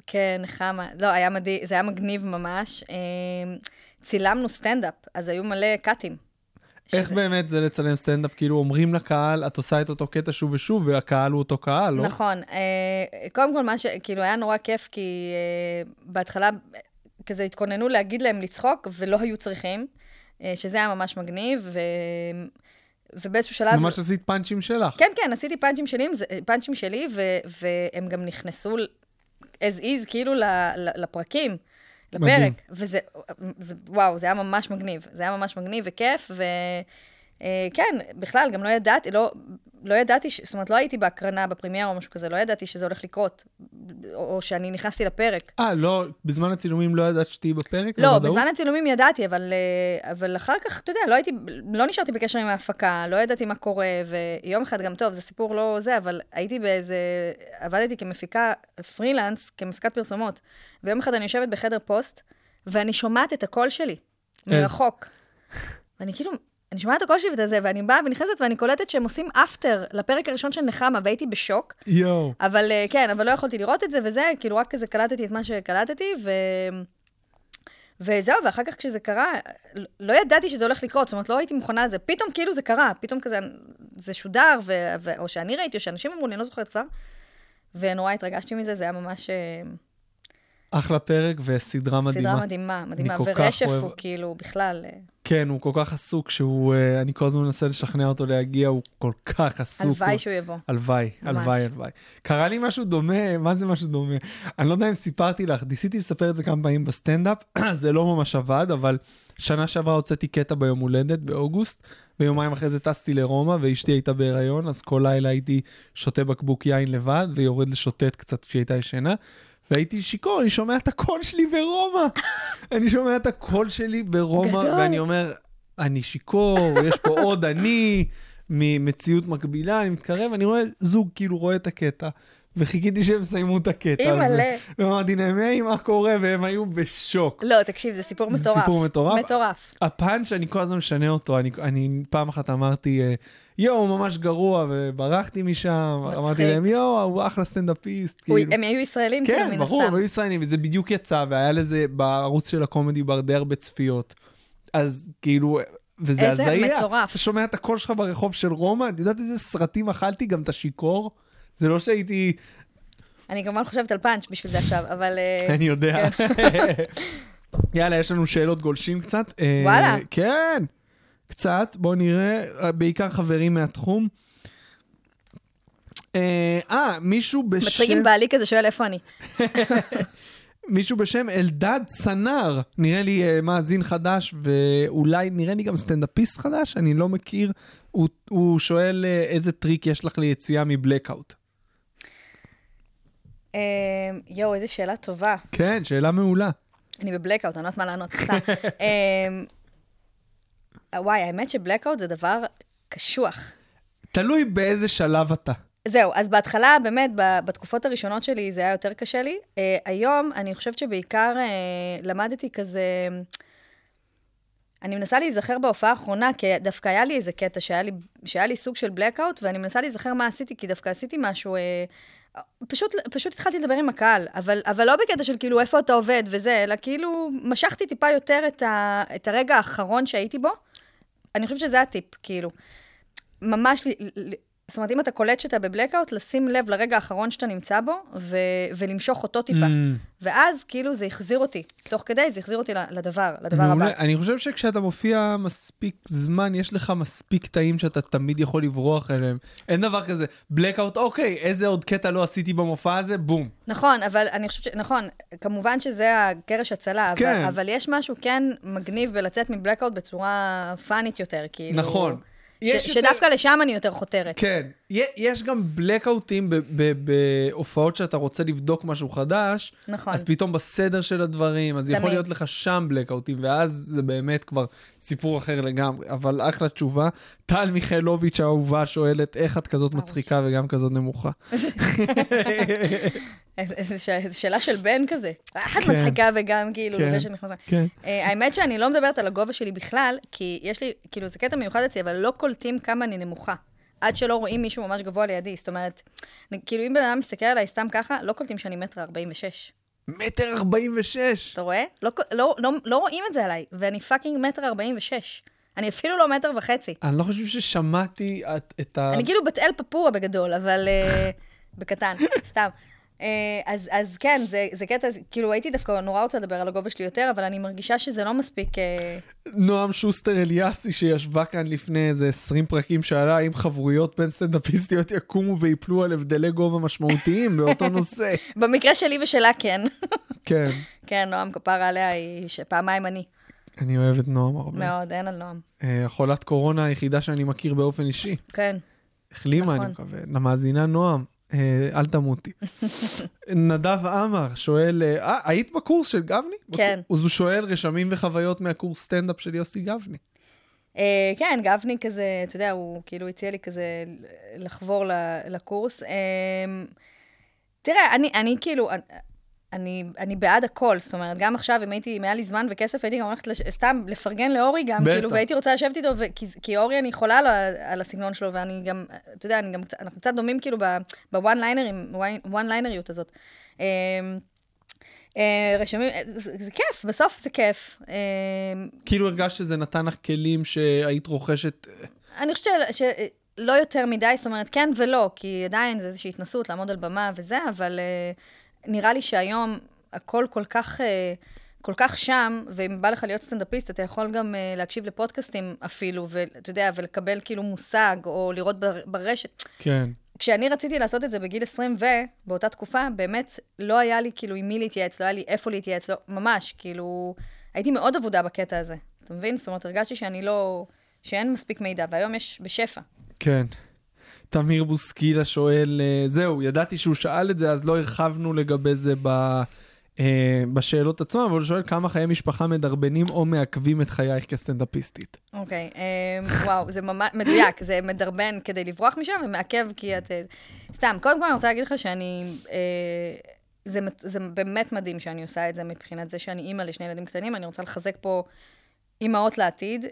כן, נחמה. לא, היה מדהים, זה היה מגניב ממש. אמ, צילמנו סטנדאפ, אז היו מלא קאטים. איך שזה- באמת זה לצלם סטנדאפ? כאילו אומרים לקהל, את עושה את אותו קטע שוב ושוב, והקהל הוא אותו קהל, לא? נכון. אה, קודם כל, מה ש... כאילו, היה נורא כיף, כי אה, בהתחלה כזה התכוננו להגיד להם לצחוק, ולא היו צריכים, אה, שזה היה ממש מגניב, ו... ובאיזשהו שלב... ממש עשית פאנצ'ים שלך. כן, כן, עשיתי פאנצ'ים שלי, פאנצ'ים שלי, ו... והם גם נכנסו as is, כאילו, לפרקים. מדהים. לפרק, וזה, זה, וואו, זה היה ממש מגניב, זה היה ממש מגניב וכיף, וכן, בכלל, גם לא ידעתי, לא, לא ידעתי, ש- זאת אומרת, לא הייתי בהקרנה, בפרמייר או משהו כזה, לא ידעתי שזה הולך לקרות, או, שאני נכנסתי לפרק. אה, לא, בזמן הצילומים לא ידעת שתהיי בפרק? לא, בוודאות? בזמן הצילומים ידעתי, אבל, אה, אבל אחר כך, אתה יודע, לא הייתי, לא נשארתי בקשר עם ההפקה, לא ידעתי מה קורה, ויום אחד גם, טוב, זה סיפור לא זה, אבל הייתי באיזה, עבדתי כמפיקה פרילנס, כמפיקת פרסומות, ויום אחד אני יושבת בחדר פוסט, ואני שומעת את הקול שלי, אה. מרחוק. ואני כאילו, אני שומעת את הקול שלי ואת זה, ואני באה ונכנסת ואני קולטת שהם עושים אפטר לפרק הראשון של נחמה, והייתי בשוק. יואו. אבל אה, כן, אבל לא יכולתי לראות את זה וזה, כאילו רק כזה קלטתי את מה שקלטתי, ו... וזהו, ואחר כך כשזה קרה, לא ידעתי שזה הולך לקרות, זאת אומרת, לא הייתי מוכנה לזה. פתאום כאילו זה קרה, פתאום כזה, זה שודר, ו... ו... או שאני ראיתי, או שאנשים אמרו לי, אני לא זוכרת כבר. ונורא התרגשתי מזה, זה היה ממש אה, אחלה פרק וסדרה מדהימה. סדרה מדהימה, מדהימה. ורשף הוא כאילו בכלל, אה, כן, הוא כל כך עסוק שהוא, אה, אני כל הזמן מנסה לשכנע אותו להגיע, הוא כל כך עסוק. הלוואי הוא- שהוא יבוא. הלוואי. הלוואי, הלוואי. קרה לי משהו דומה, מה זה משהו דומה? אני לא יודע אם סיפרתי לך, ניסיתי לספר את זה כמה פעמים בסטנדאפ, זה לא ממש עבד, אבל שנה שעברה הוצאתי קטע ביום הולדת, באוגוסט, ויומיים אחרי זה טסתי לרומא, ואשתי הייתה בהיריון, אז כל לילה הייתי שותה בקבוק יין לבד, ויורד לשוטט קצת כשהיא הייתה ישנה. והייתי שיכור, אני שומע את הקול שלי ברומא. אני שומע את הקול שלי ברומא, גדול. ואני אומר, אני שיכור, יש פה עוד אני, ממציאות מקבילה, אני מתקרב, אני רואה זוג כאילו רואה את הקטע, וחיכיתי שהם יסיימו את הקטע הזה. אימא'לה. ואמרתי להם, היי, מה קורה? והם היו בשוק. לא, תקשיב, זה סיפור זה מטורף. סיפור מטורף. מטורף. הפאנץ', אני כל הזמן משנה אותו. אני, אני פעם אחת אמרתי, אה, יואו, ממש גרוע, וברחתי משם. מצחיק. אמרתי להם, יואו, הוא אחלה סטנדאפיסט. הוא- כאילו. הם היו ישראלים, כאילו, כן, מן ברור. הם היו ישראלים, וזה בדיוק יצא, והיה לזה בערוץ של הקומדי בר די הרבה צפיות. אז כאילו, וזה איזה הזיה. מטורף. אתה שומע את הקול שלך ברחוב של רומא, את יודעת איזה סרטים אכלתי? גם את השיכור? זה לא שהייתי... אני כמובן חושבת על פאנץ' בשביל זה עכשיו, אבל... אה, אני יודע. כן. יאללה, יש לנו שאלות גולשים קצת. אה, וואלה. כן, קצת. בואו נראה, אה, בעיקר חברים מהתחום. אה, מישהו בשם... מצחיק אם בעלי כזה שואל איפה אני. מישהו בשם אלדד סנר, נראה לי אה, מאזין חדש, ואולי נראה לי גם סטנדאפיסט חדש, אני לא מכיר. הוא, הוא שואל אה, איזה טריק יש לך ליציאה מבלקאוט. אה, יואו, איזה שאלה טובה. כן, שאלה מעולה. אני בבלקאוט, אני לא יודעת מה לענות, סתם. אה, וואי, האמת שבלקאוט זה דבר קשוח. תלוי באיזה שלב אתה. זהו, אז בהתחלה, באמת, בתקופות הראשונות שלי זה היה יותר קשה לי. Uh, היום, אני חושבת שבעיקר uh, למדתי כזה... אני מנסה להיזכר בהופעה האחרונה, כי דווקא היה לי איזה קטע שהיה לי, שהיה לי סוג של blackout, ואני מנסה להיזכר מה עשיתי, כי דווקא עשיתי משהו... Uh, פשוט, פשוט התחלתי לדבר עם הקהל, אבל, אבל לא בקטע של כאילו איפה אתה עובד וזה, אלא כאילו משכתי טיפה יותר את, ה, את הרגע האחרון שהייתי בו. אני חושבת שזה הטיפ, כאילו. ממש, זאת אומרת, אם אתה קולט שאתה בבלקאוט, לשים לב לרגע האחרון שאתה נמצא בו, ו- ולמשוך אותו טיפה. Mm. ואז, כאילו, זה החזיר אותי. תוך כדי, זה החזיר אותי לדבר, לדבר מעולה. הבא. אני חושב שכשאתה מופיע מספיק זמן, יש לך מספיק קטעים שאתה תמיד יכול לברוח אליהם. אין דבר כזה, blackout, אוקיי, איזה עוד קטע לא עשיתי במופע הזה, בום. נכון, אבל אני חושבת ש... נכון, כמובן שזה הקרש הצלה, אבל, כן. אבל יש משהו כן מגניב בלצאת מבלקאוט בצורה פאנית יותר, כאילו... נכון. ש- יש יותר- שדווקא לשם אני יותר חותרת. כן, יש גם בלקאוטים בהופעות שאתה רוצה לבדוק משהו חדש, נכון. אז פתאום בסדר של הדברים, אז יכול תמיד. להיות לך שם בלקאוטים, ואז זה באמת כבר סיפור אחר לגמרי. אבל אחלה תשובה. טל מיכאלוביץ' האהובה שואלת, איך את כזאת מצחיקה וגם כזאת נמוכה? איזה שאלה של בן כזה. אחת כן. מצחיקה וגם כאילו כן. לובשת מכנסיים. כן. אה, האמת שאני לא מדברת על הגובה שלי בכלל, כי יש לי, כאילו, זה קטע מיוחד אצלי, אבל לא קולטים כמה אני נמוכה. עד שלא רואים מישהו ממש גבוה לידי. זאת אומרת, כאילו, אם בן אדם מסתכל עליי סתם ככה, לא קולטים שאני מטר ארבעים ושש. מטר ארבעים ושש. אתה רואה? לא, לא, לא, לא רואים את זה עליי, ואני fucking מטר ארבעים ושש. אני אפילו לא מטר וחצי. אני לא חושב ששמעתי את, את ה... אני כאילו בת אל פפורה בגדול, אבל אה, בקטן, סתם. אה, אז, אז כן, זה, זה קטע, כאילו הייתי דווקא נורא רוצה לדבר על הגובה שלי יותר, אבל אני מרגישה שזה לא מספיק... אה, נועם שוסטר אליאסי שישבה כאן לפני איזה 20 פרקים שאלה האם חברויות בין סטנדאפיסטיות יקומו ויפלו על הבדלי גובה משמעותיים באותו נושא. במקרה שלי ושלה כן. כן, כן, נועם כפרה עליה היא שפעמיים אני. אני אוהב את נועם הרבה. מאוד, אין על נועם. אה, החולת קורונה היחידה שאני מכיר באופן אישי. כן. החלימה, אני נכון. מקווה. למאזינה נועם, אה, אל תמותי. נדב עמר שואל, אה, אה, היית בקורס של גבני? כן. אז הוא שואל רשמים וחוויות מהקורס סטנדאפ של יוסי גבני. אה, כן, גבני כזה, אתה יודע, הוא כאילו הציע לי כזה לחבור לקורס. אה, תראה, אני, אני כאילו, אני, אני בעד הכל, זאת אומרת, גם עכשיו, אם הייתי, אם היה לי זמן וכסף, הייתי גם הולכת לש... סתם לפרגן לאורי גם, בטח. כאילו, והייתי רוצה לשבת איתו, ו... כי, כי אורי, אני חולה על, על הסגנון שלו, ואני גם, אתה יודע, אני גם, אנחנו קצת דומים כאילו בוואן ליינרים, וואן ליינריות הזאת. אה, אה, רשמים, זה, כיף, בסוף זה כיף. אה, כאילו הרגשת שזה נתן לך כלים שהיית רוכשת... אה, אני חושבת של- שלא יותר מדי, זאת אומרת, כן ולא, כי עדיין זה איזושהי התנסות לעמוד על במה וזה, אבל uh, נראה לי שהיום הכל כל כך, uh, כל כך שם, ואם בא לך להיות סטנדאפיסט, אתה יכול גם uh, להקשיב לפודקאסטים אפילו, ואתה יודע, ולקבל כאילו מושג, או לראות בר, ברשת. כן. כשאני רציתי לעשות את זה בגיל 20 ו, באותה תקופה, באמת לא היה לי כאילו עם מי להתייעץ, לא היה לי איפה להתייעץ, לא, ממש, כאילו, הייתי מאוד אבודה בקטע הזה. אתה מבין? זאת אומרת, הרגשתי שאני לא, שאין מספיק מידע, והיום יש בשפע. כן. תמיר בוסקילה שואל, אה, זהו, ידעתי שהוא שאל את זה, אז לא הרחבנו לגבי זה אה, בשאלות עצמם, אבל הוא שואל כמה חיי משפחה מדרבנים או מעכבים את חייך כסטנדאפיסטית. אוקיי, אמ, וואו, זה ממש מדויק, זה מדרבן כדי לברוח משם ומעכב כי את... אה, סתם, קודם כל אני רוצה להגיד לך שאני... אה, זה, זה באמת מדהים שאני עושה את זה מבחינת זה שאני אימא לשני ילדים קטנים, אני רוצה לחזק פה אימהות לעתיד.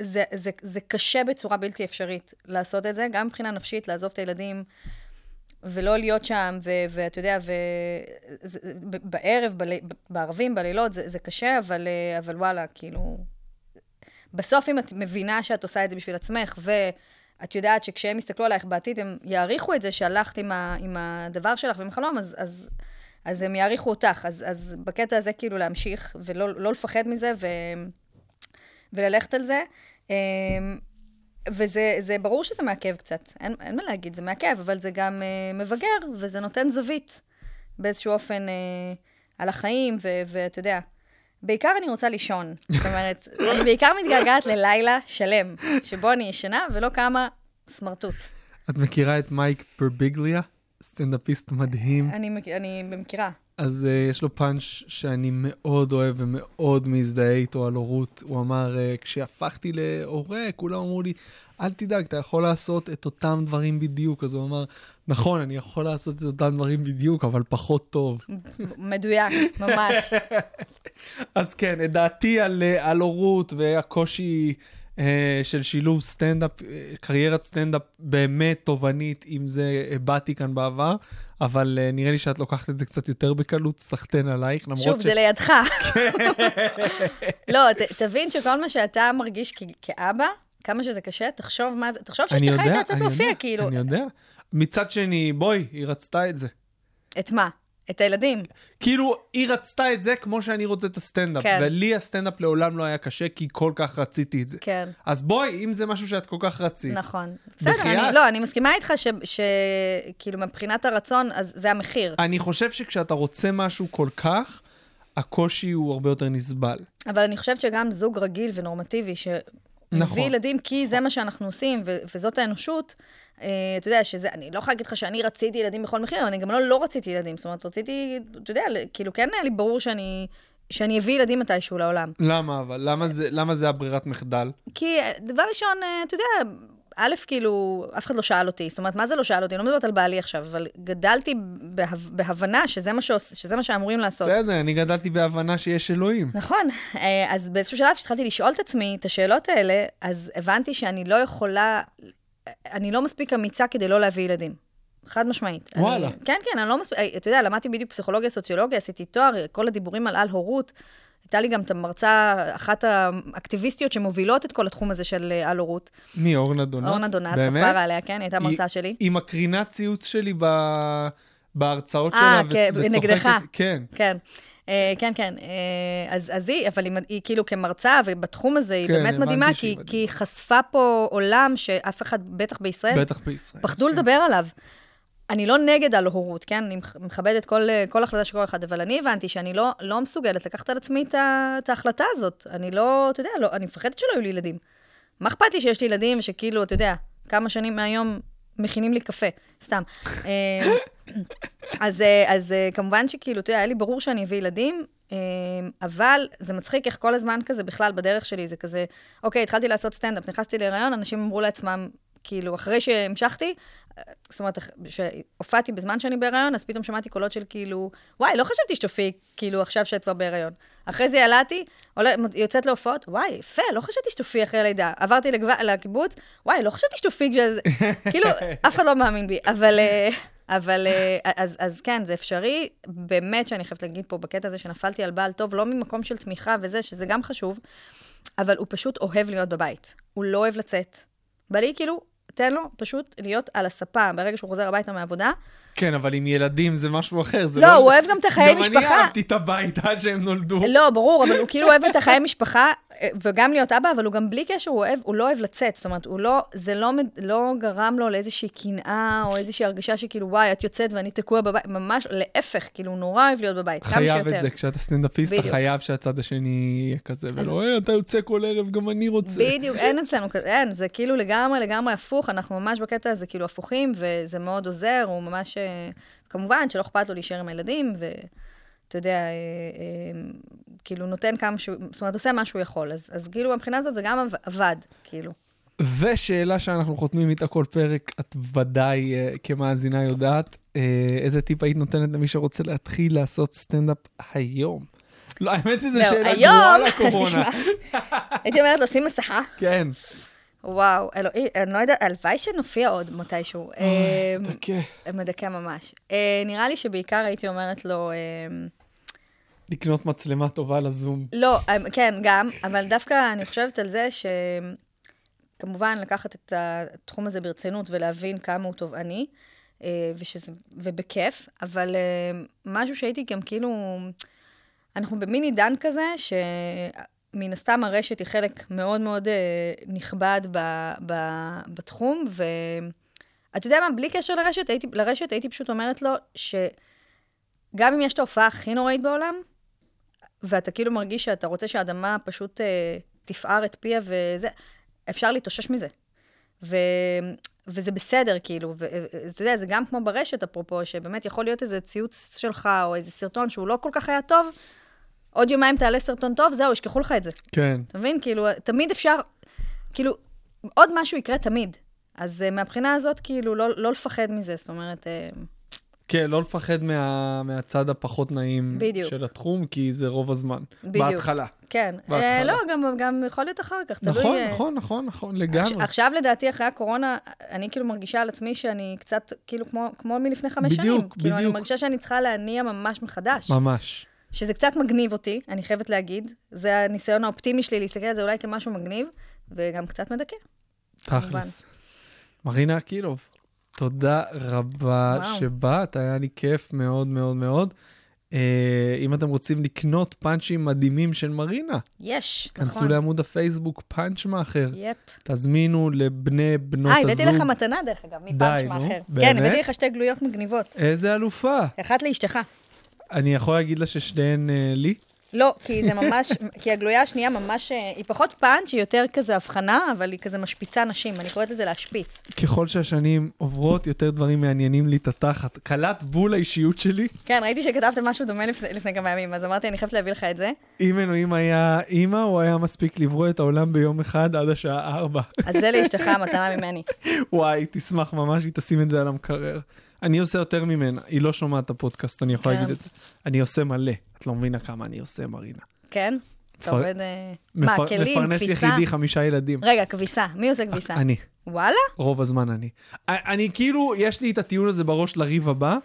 זה, זה, זה קשה בצורה בלתי אפשרית לעשות את זה, גם מבחינה נפשית, לעזוב את הילדים ולא להיות שם, ואתה יודע, ו- זה- בערב, בל- בערבים, בלילות, זה, זה קשה, אבל, אה, אבל וואלה, כאילו... בסוף, אם את מבינה שאת עושה את זה בשביל עצמך, ואת יודעת שכשהם יסתכלו עלייך בעתיד, הם יעריכו את זה שהלכת עם, ה- עם הדבר שלך ועם החלום, אז, אז, אז הם יעריכו אותך. אז, אז בקטע הזה, כאילו, להמשיך, ולא לא לפחד מזה, ו... וללכת על זה. אמ, וזה זה ברור שזה מעכב קצת, אין, אין מה להגיד, זה מעכב, אבל זה גם uh, מבגר, וזה נותן זווית באיזשהו אופן uh, על החיים, ואתה יודע, בעיקר אני רוצה לישון. זאת אומרת, אני בעיקר מתגעגעת ללילה שלם, שבו אני ישנה ולא קמה סמרטוט. את מכירה את מייק פרביגליה? סטנדאפיסט מדהים. אני, אני מכירה. אז uh, יש לו פאנץ' שאני מאוד אוהב ומאוד מזדהה איתו על הורות. הוא אמר, uh, כשהפכתי להורה, כולם אמרו לי, אל תדאג, אתה יכול לעשות את אותם דברים בדיוק. אז הוא אמר, נכון, אני יכול לעשות את אותם דברים בדיוק, אבל פחות טוב. מדויק, ממש. אז כן, את דעתי על, אה, על הורות והקושי של שילוב סטנדאפ, אה, קריירת סטנדאפ באמת תובענית, את זה הבעתי כאן בעבר, אבל אה, נראה לי שאת לוקחת את זה קצת יותר בקלות, סחטיין עלייך, למרות שוב, זה לידך. לא, ת, תבין שכל מה שאתה מרגיש כ- כאבא, כמה שזה קשה, תחשוב מה זה, תחשוב שאשתך הייתה יוצאת להופיע, כאילו. אני יודע. מצד שני, בואי, היא רצתה את זה. את מה? את הילדים. כאילו, היא רצתה את זה כמו שאני רוצה את הסטנדאפ. כן. ולי הסטנדאפ לעולם לא היה קשה, כי כל כך רציתי את זה. כן. אז בואי, אם זה משהו שאת כל כך רצית. נכון. בסדר, בחייאת. אני, לא, אני מסכימה איתך שכאילו מבחינת הרצון, אז זה המחיר. אני חושב שכשאתה רוצה משהו כל כך, הקושי הוא הרבה יותר נסבל. אבל אני חושבת שגם זוג רגיל ונורמטיבי, שמביא נכון. ילדים כי זה מה שאנחנו עושים, ו- וזאת האנושות, אתה יודע, שזה, אני לא יכולה להגיד לך שאני רציתי ילדים בכל מחיר, אבל אני גם לא לא רציתי ילדים. זאת אומרת, רציתי, אתה יודע, כאילו, כן היה לי ברור שאני, שאני אביא ילדים מתישהו לעולם. למה אבל? למה זה, למה זה הברירת מחדל? כי אה, דבר ראשון, אה, אתה יודע, א', כאילו, אף אחד לא שאל אותי. זאת אומרת, מה זה לא שאל אותי? אני לא מדברת על בעלי עכשיו, אבל גדלתי בה, בהבנה שזה מה, שעוש, שזה מה שאמורים לעשות. בסדר, אני גדלתי בהבנה שיש אלוהים. נכון, אה, אז באיזשהו שלב שהתחלתי לשאול את עצמי את השאלות האלה, אז הבנתי שאני לא יכולה, אני לא מספיק אמיצה כדי לא להביא ילדים. חד משמעית. וואלה. אני, כן, כן, אני לא מספיק, אתה יודע, למדתי בדיוק פסיכולוגיה, סוציולוגיה, עשיתי תואר, כל הדיבורים על על-הורות. הייתה לי גם את המרצה, אחת האקטיביסטיות שמובילות את כל התחום הזה של אה, על-הורות. מי, אורנה דונת? אורנה דונת? כפרה עליה, כן, היא הייתה מרצה שלי. היא מקרינה ציוץ שלי ב... בהרצאות אה, שלה, כן, וצוחקת. נגדך. כן. כן. אה, כן, כן. אה, אז, אז היא, אבל היא, היא כאילו כמרצה, ובתחום הזה היא כן, באמת מדהימה, כי, היא חשפה פה עולם שאף אחד, בטח בישראל, בטח בישראל. פחדו כן. לדבר עליו. אני לא נגד על הורות, כן? אני מכ- מכבדת כל, כל החלטה של כל אחד, אבל אני הבנתי שאני לא, לא מסוגלת לקחת על עצמי את, את ההחלטה הזאת. אני לא, אתה יודע, לא, אני מפחדת שלא יהיו לי ילדים. מה אכפת לי שיש לי ילדים ושכאילו, אתה יודע, כמה שנים מהיום מכינים לי קפה, סתם. אה, אז, אה, אז אה, כמובן שכאילו, יודע, היה לי ברור שאני אביא ילדים, אבל זה מצחיק איך כל הזמן כזה, בכלל, בדרך שלי, זה כזה, אוקיי, התחלתי לעשות סטנדאפ, נכנסתי להיריון, אנשים אמרו לעצמם, כאילו, אחרי שהמשכתי, זאת אומרת, שהופעתי בזמן שאני בהיריון, אז פתאום שמעתי קולות של כאילו, וואי, לא חשבתי שתופיעי, כאילו, עכשיו שאת כבר בהיריון. אחרי זה ילדתי, יוצאת להופעות, וואי, יפה, לא חשבתי שתופיעי אחרי הלידה. עברתי לגב... לקיבוץ, וואי, לא חשבתי שתופיעי כשזה... כאילו, אף אחד לא מאמין בי. אבל, אה, אבל אה, אז, אז כן, זה אפשרי. באמת שאני חייבת להגיד פה בקטע הזה שנפלתי על בעל טוב, לא ממקום של תמיכה וזה, שזה גם חשוב, אבל הוא פשוט אוהב להיות בבית. הוא לא אוהב לצאת. בא לי כאילו, תן לו פשוט להיות על הספה ברגע שהוא חוזר הביתה מהעבודה. כן, אבל עם ילדים זה משהו אחר. זה לא, הוא אוהב גם את החיי גם אני משפחה. אהבתי את הבית עד שהם נולדו. לא, ברור, אבל הוא כאילו אוהב את החיי משפחה, וגם להיות אבא, אבל הוא גם בלי קשר, הוא, אוהב, הוא לא אוהב לצאת. זאת אומרת, לא, זה לא, לא גרם לו לאיזושהי קנאה, או איזושהי הרגשה שכאילו, וואי, את יוצאת ואני תקוע בבית. ממש, להפך, כאילו, הוא נורא אוהב להיות בבית, כמה שיותר. חייב את זה, כשאתה סטנדאפיסט, אתה. חייב שהצד השני יהיה כזה, ולא, "אה, אתה יוצא כל ערב, גם אני רוצה. בדיוק, אין אצלנו כזה, אין, זה כאילו לגמרי, לגמרי הפוך, אנחנו ממש בקטע הזה כאילו הפוכים, וזה מאוד עוזר, הוא ממש, אה, כמובן שלא אכפת לו להישאר עם הילדים, ואתה יודע, אה, אה, כאילו נותן כמה שהוא, זאת אומרת, עושה מה שהוא יכול, אז, אז כאילו מבחינה הזאת זה גם עב- עבד, כאילו. ושאלה שאנחנו חותמים איתה כל פרק, את ודאי אה, כמאזינה יודעת, איזה טיפ היית נותנת למי שרוצה להתחיל לעשות סטנדאפ היום? לא, האמת שזו זהו, שאלה היום, גרועה לקורונה. הייתי אומרת לו, שים מסכה. כן. וואו, אלוהי, אני לא יודעת, הלוואי שנופיע עוד מתישהו. אה, דכא. מדכא ממש. אה, נראה לי שבעיקר הייתי אומרת לו, אה, לקנות מצלמה טובה לזום. לא, אמ, כן, גם, אבל דווקא אני חושבת על זה שכמובן לקחת את התחום הזה ברצינות ולהבין כמה הוא תובעני, אה, ושזה, ובכיף, אבל אה, משהו שהייתי גם כאילו, אנחנו במין עידן כזה, שמן הסתם הרשת היא חלק מאוד מאוד אה, נכבד ב, ב, בתחום, ואתה יודע מה, בלי קשר לרשת, הייתי, לרשת, הייתי פשוט אומרת לו שגם אם יש את ההופעה הכי נוראית בעולם, ואתה כאילו מרגיש שאתה רוצה שהאדמה פשוט אה, תפער את פיה וזה, אפשר להתאושש מזה. ו... וזה בסדר, כאילו, ואתה יודע, זה גם כמו ברשת, אפרופו, שבאמת יכול להיות איזה ציוץ שלך, או איזה סרטון שהוא לא כל כך היה טוב, עוד יומיים תעלה סרטון טוב, זהו, ישכחו לך את זה. כן. אתה מבין? כאילו, תמיד אפשר, כאילו, עוד משהו יקרה תמיד. אז uh, מהבחינה הזאת, כאילו, לא, לא לפחד מזה, זאת אומרת, uh, כן, לא לפחד מה, מהצד הפחות נעים בדיוק. של התחום, כי זה רוב הזמן. בדיוק. בהתחלה. כן. בהתחלה. Uh, לא, גם, גם יכול להיות אחר כך, תלוי... נכון, אה, נכון, נכון, נכון, לגמרי. עכשיו, לדעתי, אחרי הקורונה, אני כאילו מרגישה על עצמי שאני קצת, כאילו, כמו, כמו מלפני חמש בדיוק, שנים. כאילו, אני בדיוק. מרגישה שאני צריכה להניע ממש מחדש. ממש. שזה קצת מגניב אותי, אני חייבת להגיד. זה הניסיון האופטימי שלי להסתכל על זה אולי כמשהו מגניב, וגם קצת מדכא. תכלס. מרינה אקילוב, תודה רבה וואו. שבאת, היה לי כיף מאוד מאוד מאוד. אה, אם אתם רוצים לקנות פאנצ'ים מדהימים של מרינה, יש, כנסו נכון. לעמוד הפייסבוק פאנץ' מאחר, יפ. תזמינו לבני בנות אה, הזוג. הבאתי לך מתנה, דרך אגב, מפאנץ' מאחר. כן, הבאתי לך שתי גלויות מגניבות. איזה אלופה. אחת לאשתך. אני יכול להגיד לה ששתיהן אה, לי? לא, כי זה ממש, כי הגלויה השנייה ממש, אה, היא פחות פאנץ', היא יותר כזה הבחנה, אבל היא כזה משפיצה נשים, אני קוראת לזה להשפיץ. ככל שהשנים עוברות, יותר דברים מעניינים לי את התחת. קלט בול האישיות שלי. כן, ראיתי שכתבת משהו דומה לפני, לפני כמה ימים, אז אמרתי, אני חייבת להביא לך את זה. אם אלוהים היה אימא, הוא היה מספיק לברוא את העולם ביום אחד עד השעה ארבע. אז זה לאשתך מתנה ממני. וואי, תשמח ממש, היא תשים את זה על המקרר. אני עושה יותר ממנה, היא לא שומעת את הפודקאסט, אני יכול כן. להגיד את זה. אני עושה מלא, את לא מבינה כמה אני עושה, מרינה. כן? אתה עובד... אה, מה, כלים, מפרנס כביסה? יחידי, חמישה ילדים. רגע, כביסה. מי עושה כביסה? אני, וואלה? רוב הזמן אני. אני כאילו, יש לי את הטיעון הזה בראש לריב הבא,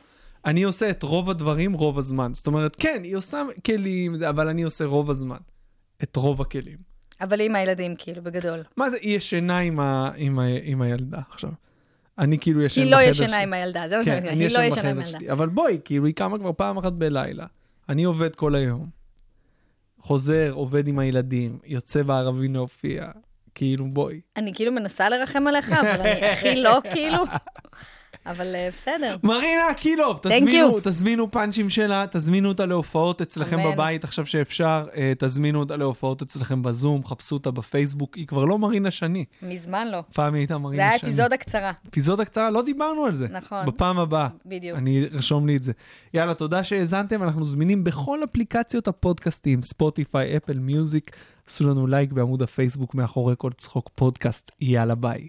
אני עושה את רוב הדברים רוב הזמן. זאת אומרת, כן, היא עושה כלים, אבל אני עושה רוב הזמן. את רוב הכלים. אבל עם הילדים, כאילו, בגדול. מה זה, היא ישנה עם, ה, עם, ה, עם הילדה עכשיו. אני כאילו ישן היא בחדר לא שלי. ישנה עם הילדה, זה מה שאני כן, אומרת. אני היא לא ישנה עם הילדה. אבל בואי, כאילו, היא קמה כבר פעם אחת בלילה. אני עובד כל היום. חוזר, עובד עם הילדים, יוצא בערבים להופיע. כאילו, בואי. אני כאילו מנסה לרחם עליך, אבל אני הכי לא, כאילו. אבל אה, בסדר. מרינה Thank תזמינו. תזמינו פאנצ'ים שלה, תזמינו אותה להופעות אצלכם אמן. בבית עכשיו שאפשר, אה, תזמינו אותה להופעות אצלכם בזום, חפשו אותה בפייסבוק, היא כבר לא מרינה שני. מזמן לא. פעם היא הייתה זה מרינה היה שני. אפיזודה קצרה. אפיזודה קצרה, לא דיברנו על זה. נכון. בפעם הבאה. בדיוק. אני ארשום לי את זה. יאללה, תודה שהאזנתם, אנחנו זמינים בכל אפליקציות הפודקאסטים, ספוטיפיי, אפל מיוזיק. עשו לנו לייק בעמוד הפייסבוק מאחורי כל צחוק פודקאסט. יאללה, ביי.